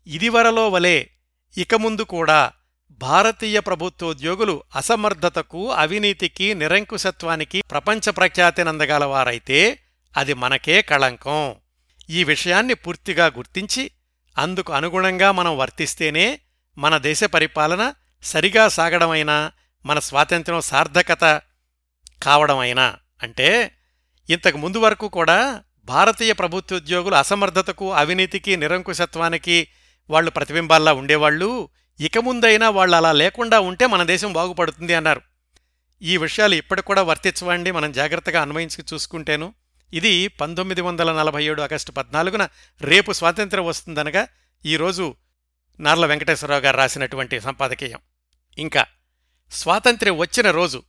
ఇదివరలో వలే ఇక ముందు కూడా భారతీయ ప్రభుత్వోద్యోగులు అసమర్థతకు అవినీతికి నిరంకుశత్వానికి ప్రపంచ ప్రఖ్యాతినందగలవారైతే అది మనకే కళంకం. ఈ విషయాన్ని పూర్తిగా గుర్తించి అందుకు అనుగుణంగా మనం వర్తిస్తేనే మన దేశ పరిపాలన సరిగా సాగడమైనా మన స్వాతంత్ర్యం సార్థకత కావడమైనా. అంటే ఇంతకు ముందు వరకు కూడా భారతీయ ప్రభుత్వోద్యోగులు అసమర్థతకు అవినీతికి నిరంకుశత్వానికి వాళ్ళు ప్రతిబింబాల్లా ఉండేవాళ్ళు. ఇక ముందైనా వాళ్ళు అలా లేకుండా ఉంటే మన దేశం బాగుపడుతుంది అన్నారు. ఈ విషయాలు ఇప్పటికి కూడా వర్తించవండి. మనం జాగ్రత్తగా అన్వయించి చూసుకుంటేను. ఇది పంతొమ్మిది వందల నలభై ఏడు ఆగస్టు పద్నాలుగున రేపు స్వాతంత్ర్యం వస్తుందనగా ఈరోజు నార్ల వెంకటేశ్వరరావు గారు రాసినటువంటి సంపాదకీయం. ఇంకా స్వాతంత్ర్యం వచ్చిన రోజు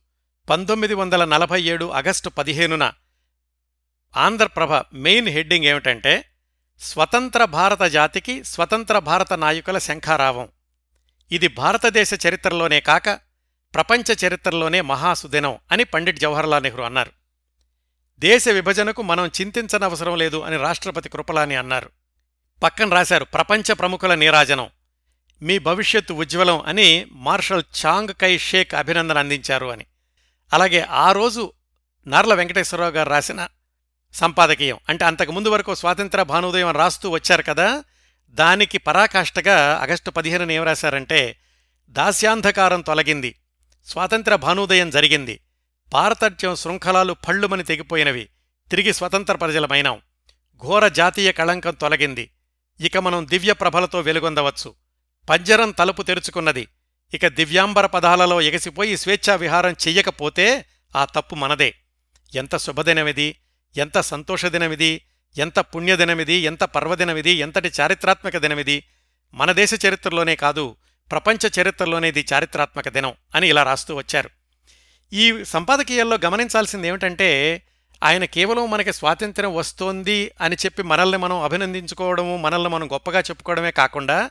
పంతొమ్మిది వందల నలభై ఏడు ఆగస్టు పదిహేనున ఆంధ్రప్రభ మెయిన్ హెడ్డింగ్ ఏమిటంటే స్వతంత్ర భారత జాతికి స్వతంత్ర భారత నాయకుల శంఖారావం. ఇది భారతదేశ చరిత్రలోనే కాక ప్రపంచ చరిత్రలోనే మహాసుదినం అని పండిట్ జవహర్లాల్ నెహ్రూ అన్నారు. దేశ విభజనకు మనం చింతించనవసరం లేదు అని రాష్ట్రపతి కృపలాని అన్నారు. పక్కన రాశారు ప్రపంచ ప్రముఖుల నీరాజనం మీ భవిష్యత్తు ఉజ్వలం అని మార్షల్ చాంగ్ కై షేక్ అభినందన అందించారు అని. అలాగే ఆ రోజు నార్ల వెంకటేశ్వరరావు గారు రాసిన సంపాదకీయం అంటే అంతకుముందు వరకు స్వాతంత్ర భానోదయం రాస్తూ వచ్చారు కదా దానికి పరాకాష్ఠగా ఆగస్టు పదిహేనున ఏం రాశారంటే దాస్యాంధకారం తొలగింది స్వాతంత్ర భానోదయం జరిగింది పారతర్ట్యం శృంఖలాలు పళ్ళుమని తెగిపోయినవి తిరిగి స్వతంత్ర ప్రజలమైనాం ఘోర జాతీయ కళంకం తొలగింది ఇక మనం దివ్య ప్రభలతో వెలుగొందవచ్చు పంజరం తలుపు తెరుచుకున్నది ఇక దివ్యాంబర పదాలలో ఎగసిపోయి స్వేచ్ఛా విహారం చెయ్యకపోతే ఆ తప్పు మనదే. ఎంత శుభదినమిది ఎంత సంతోషదినమిది ఎంత పుణ్యదినమిది ఎంత పర్వదినమిది ఎంతటి చారిత్రాత్మక దినమిది? మన దేశ చరిత్రలోనే కాదు ప్రపంచ చరిత్రలోనే ఇది చారిత్రాత్మక దినం అని ఇలా రాస్తూ వచ్చారు. ఈ సంపాదకీయాల్లో గమనించాల్సింది ఏమిటంటే ఆయన కేవలం మనకి స్వాతంత్ర్యం వస్తోంది అని చెప్పి మనల్ని మనం అభినందించుకోవడము మనల్ని మనం గొప్పగా చెప్పుకోవడమే కాకుండా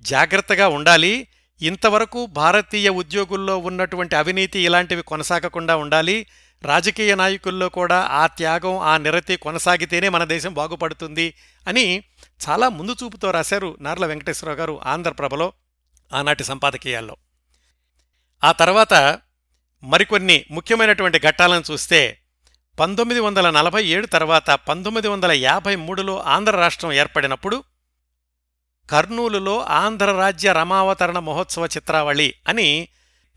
జాగ్రత్తగా ఉండాలి. ఇంతవరకు భారతీయ ఉద్యోగుల్లో ఉన్నటువంటి అవినీతి ఇలాంటివి కొనసాగకుండా ఉండాలి. రాజకీయ నాయకుల్లో కూడా ఆ త్యాగం ఆ నిరతి కొనసాగితేనే మన దేశం బాగుపడుతుంది అని చాలా ముందు చూపుతో రాశారు నార్ల వెంకటేశ్వరరావు గారు ఆంధ్రప్రభలో ఆనాటి సంపాదకీయాల్లో. ఆ తర్వాత మరికొన్ని ముఖ్యమైనటువంటి ఘట్టాలను చూస్తే పంతొమ్మిది వందల నలభై ఏడు తర్వాత పంతొమ్మిది వందల యాభై మూడులో ఆంధ్ర రాష్ట్రం ఏర్పడినప్పుడు కర్నూలులో ఆంధ్ర రాజ్య రమావతరణ మహోత్సవ చిత్రావళి అని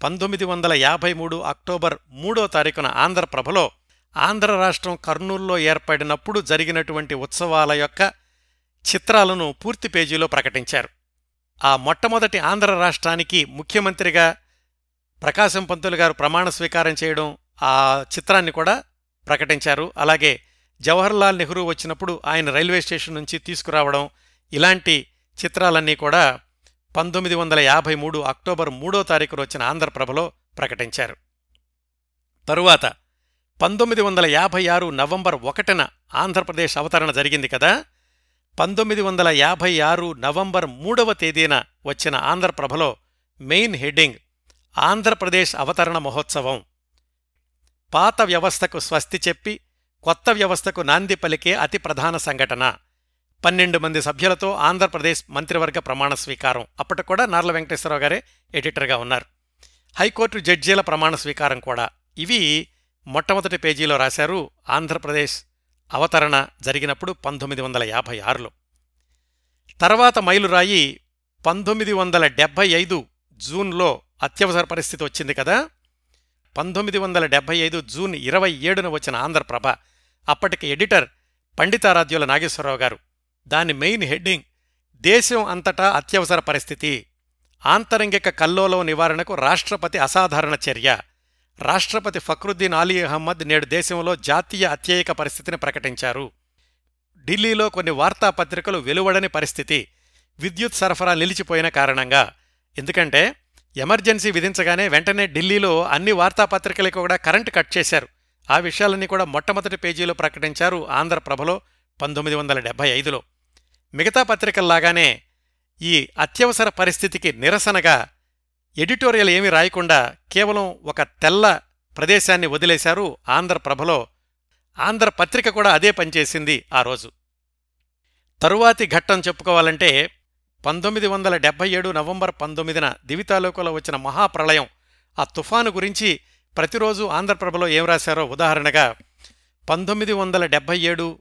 పంతొమ్మిది వందల యాభై మూడు అక్టోబర్ మూడో తారీఖున ఆంధ్రప్రభలో ఆంధ్ర రాష్ట్రం కర్నూలులో ఏర్పడినప్పుడు జరిగినటువంటి ఉత్సవాల యొక్క చిత్రాలను పూర్తి పేజీలో ప్రకటించారు. ఆ మొట్టమొదటి ఆంధ్ర రాష్ట్రానికి ముఖ్యమంత్రిగా ప్రకాశం పంతులు గారు ప్రమాణ స్వీకారం చేయడం ఆ చిత్రాన్ని కూడా ప్రకటించారు. అలాగే జవహర్లాల్ నెహ్రూ వచ్చినప్పుడు ఆయన రైల్వే స్టేషన్ నుంచి తీసుకురావడం ఇలాంటి చిత్రాలన్నీ కూడా పంతొమ్మిది వందల యాభై మూడు అక్టోబర్ మూడో తారీఖున వచ్చిన ఆంధ్రప్రభలో ప్రకటించారు. తరువాత పంతొమ్మిది వందల యాభై ఆరు నవంబర్ ఒకటిన ఆంధ్రప్రదేశ్ అవతరణ జరిగింది కదా పంతొమ్మిది వందల యాభై ఆరు నవంబర్ మూడవ తేదీన వచ్చిన ఆంధ్రప్రభలో మెయిన్ హెడ్డింగ్ ఆంధ్రప్రదేశ్ అవతరణ మహోత్సవం. పాత వ్యవస్థకు స్వస్తి చెప్పి కొత్త వ్యవస్థకు నాంది పలికే అతి ప్రధాన సంఘటన. పన్నెండు మంది సభ్యులతో ఆంధ్రప్రదేశ్ మంత్రివర్గ ప్రమాణ స్వీకారం. అప్పటికి కూడా నార్ల వెంకటేశ్వరరావు గారే ఎడిటర్గా ఉన్నారు. హైకోర్టు జడ్జీల ప్రమాణ స్వీకారం కూడా. ఇవి మొట్టమొదటి పేజీలో రాశారు ఆంధ్రప్రదేశ్ అవతరణ జరిగినప్పుడు పంతొమ్మిది వందల యాభై ఆరులో. తర్వాత మైలురాయి పంతొమ్మిది వందల డెబ్భై ఐదు జూన్లో అత్యవసర పరిస్థితి వచ్చింది కదా. పంతొమ్మిది వందల డెబ్భై ఐదు జూన్ ఇరవై ఏడున వచ్చిన ఆంధ్రప్రభ అప్పటికి ఎడిటర్ పండితారాధ్యుల నాగేశ్వరరావు గారు దాని మెయిన్ హెడ్డింగ్ దేశం అంతటా అత్యవసర పరిస్థితి. ఆంతరంగిక కల్లోలం నివారణకు రాష్ట్రపతి అసాధారణ చర్య. రాష్ట్రపతి ఫక్రుద్దీన్ అలీ అహ్మద్ నేడు దేశంలో జాతీయ అత్యయిక పరిస్థితిని ప్రకటించారు. ఢిల్లీలో కొన్ని వార్తాపత్రికలు వెలువడని పరిస్థితి విద్యుత్ సరఫరా నిలిచిపోయిన కారణంగా. ఎందుకంటే ఎమర్జెన్సీ విధించగానే వెంటనే ఢిల్లీలో అన్ని వార్తాపత్రికలకు కూడా కరెంటు కట్ చేశారు. ఆ విషయాలన్నీ కూడా మొట్టమొదటి పేజీలో ప్రకటించారు ఆంధ్రప్రభలో పంతొమ్మిది వందల డెబ్బై ఐదులో. మిగతా పత్రికల్లాగానే ఈ అత్యవసర పరిస్థితికి నిరసనగా ఎడిటోరియల్ ఏమీ రాయకుండా కేవలం ఒక తెల్ల ప్రదేశాన్ని వదిలేశారు ఆంధ్రప్రభలో ఆంధ్రపత్రిక కూడా అదే పనిచేసింది ఆ రోజు. తరువాతి ఘట్టం చెప్పుకోవాలంటే పంతొమ్మిది వందల డెబ్బై ఏడు నవంబర్ పంతొమ్మిదిన దివితాలోకలో వచ్చిన మహాప్రళయం ఆ తుఫాను గురించి ప్రతిరోజు ఆంధ్రప్రభలో ఏం రాశారో ఉదాహరణగా పంతొమ్మిది వందల డెబ్బై ఏడు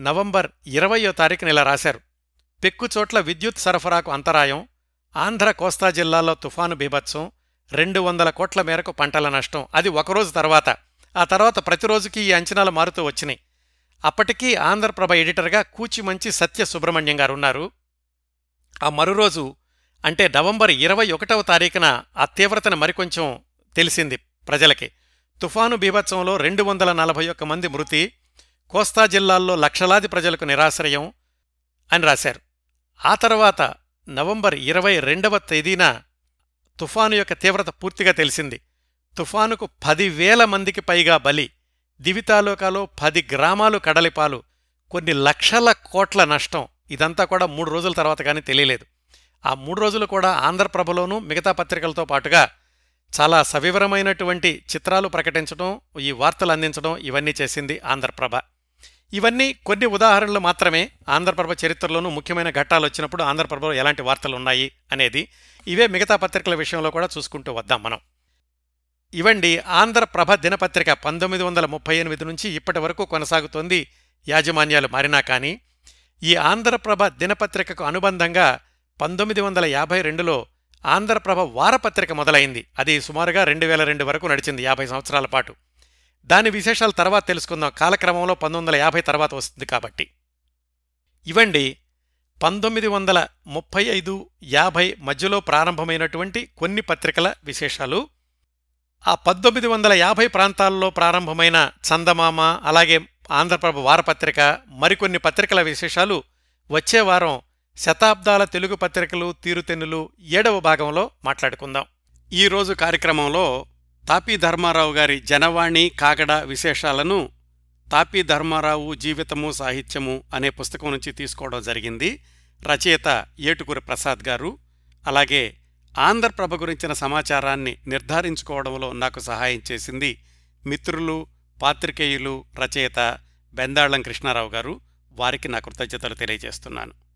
నవంబర్ ఇరవయో తారీఖున ఇలా రాశారు. పెక్కుచోట్ల విద్యుత్ సరఫరాకు అంతరాయం ఆంధ్ర కోస్తా జిల్లాలో తుఫాను బీభత్సం రెండు వందల కోట్ల మేరకు పంటల నష్టం. అది ఒకరోజు తర్వాత. ఆ తర్వాత ప్రతిరోజుకి ఈ అంచనాలు మారుతూ వచ్చినాయి. అప్పటికీ ఆంధ్రప్రభ ఎడిటర్గా కూచిమంచి సత్య సుబ్రహ్మణ్యం గారు ఉన్నారు. ఆ మరురోజు అంటే నవంబర్ ఇరవై ఒకటవ తారీఖున ఆ తీవ్రతను మరికొంచెం తెలిసింది ప్రజలకి. తుఫాను బీభత్సంలో రెండు వందల నలభై ఒక్క మంది మృతి కోస్తా జిల్లాల్లో లక్షలాది ప్రజలకు నిరాశ్రయం అని రాశారు. ఆ తర్వాత నవంబర్ ఇరవై రెండవ తేదీన తుఫాను యొక్క తీవ్రత పూర్తిగా తెలిసింది. తుఫానుకు పదివేల మందికి పైగా బలి దివితాలోకాలో పది గ్రామాలు కడలిపాలు కొన్ని లక్షల కోట్ల నష్టం. ఇదంతా కూడా మూడు రోజుల తర్వాత కానీ తెలియలేదు. ఆ మూడు రోజులు కూడా ఆంధ్రప్రభలోనూ మిగతా పత్రికలతో పాటుగా చాలా సవివరమైనటువంటి చిత్రాలు ప్రకటించడం ఈ వార్తలు అందించడం ఇవన్నీ చేసింది ఆంధ్రప్రభ. ఇవన్నీ కొన్ని ఉదాహరణలు మాత్రమే ఆంధ్రప్రభ చరిత్రలోనూ ముఖ్యమైన ఘట్టాలు వచ్చినప్పుడు ఆంధ్రప్రభలో ఎలాంటి వార్తలు ఉన్నాయి అనేది ఇవే మిగతా పత్రికల విషయంలో కూడా చూసుకుంటూ వద్దాం మనం. ఇవండి ఆంధ్రప్రభ దినపత్రిక పంతొమ్మిది వందల ముప్పై ఎనిమిది నుంచి ఇప్పటి వరకు కొనసాగుతోంది. యాజమాన్యాలు మారినా కానీ ఈ ఆంధ్రప్రభ దినపత్రికకు అనుబంధంగా పంతొమ్మిది వందల యాభై రెండులో ఆంధ్రప్రభ వారపత్రిక మొదలైంది. అది సుమారుగా రెండు వేల రెండు వరకు నడిచింది యాభై సంవత్సరాల పాటు. దాని విశేషాలు తర్వాత తెలుసుకుందాం. కాలక్రమంలో పంతొమ్మిది వందల యాభై తర్వాత వస్తుంది కాబట్టి. ఇవండి పంతొమ్మిది వందల ముప్పై ఐదు యాభై మధ్యలో ప్రారంభమైనటువంటి కొన్ని పత్రికల విశేషాలు. ఆ పంతొమ్మిది వందల యాభై ప్రాంతాల్లో ప్రారంభమైన చందమామ అలాగే ఆంధ్రప్రభ వారపత్రిక మరికొన్ని పత్రికల విశేషాలు వచ్చే వారం శతాబ్దాల తెలుగు పత్రికలు తీరుతెన్నులు ఏడవ భాగంలో మాట్లాడుకుందాం. ఈ రోజు కార్యక్రమంలో తాపీ ధర్మారావు గారి జనవాణి కాగడ విశేషాలను తాపీ ధర్మారావు జీవితము సాహిత్యము అనే పుస్తకం నుంచి తీసుకోవడం జరిగింది. రచయిత ఏటుకూరి ప్రసాద్ గారు. అలాగే ఆంధ్రప్రభ గురించిన సమాచారాన్ని నిర్ధారించుకోవడంలో నాకు సహాయం చేసింది మిత్రులు పాత్రికేయులు రచయిత బెందాళం కృష్ణారావు గారు. వారికి నా కృతజ్ఞతలు తెలియజేస్తున్నాను.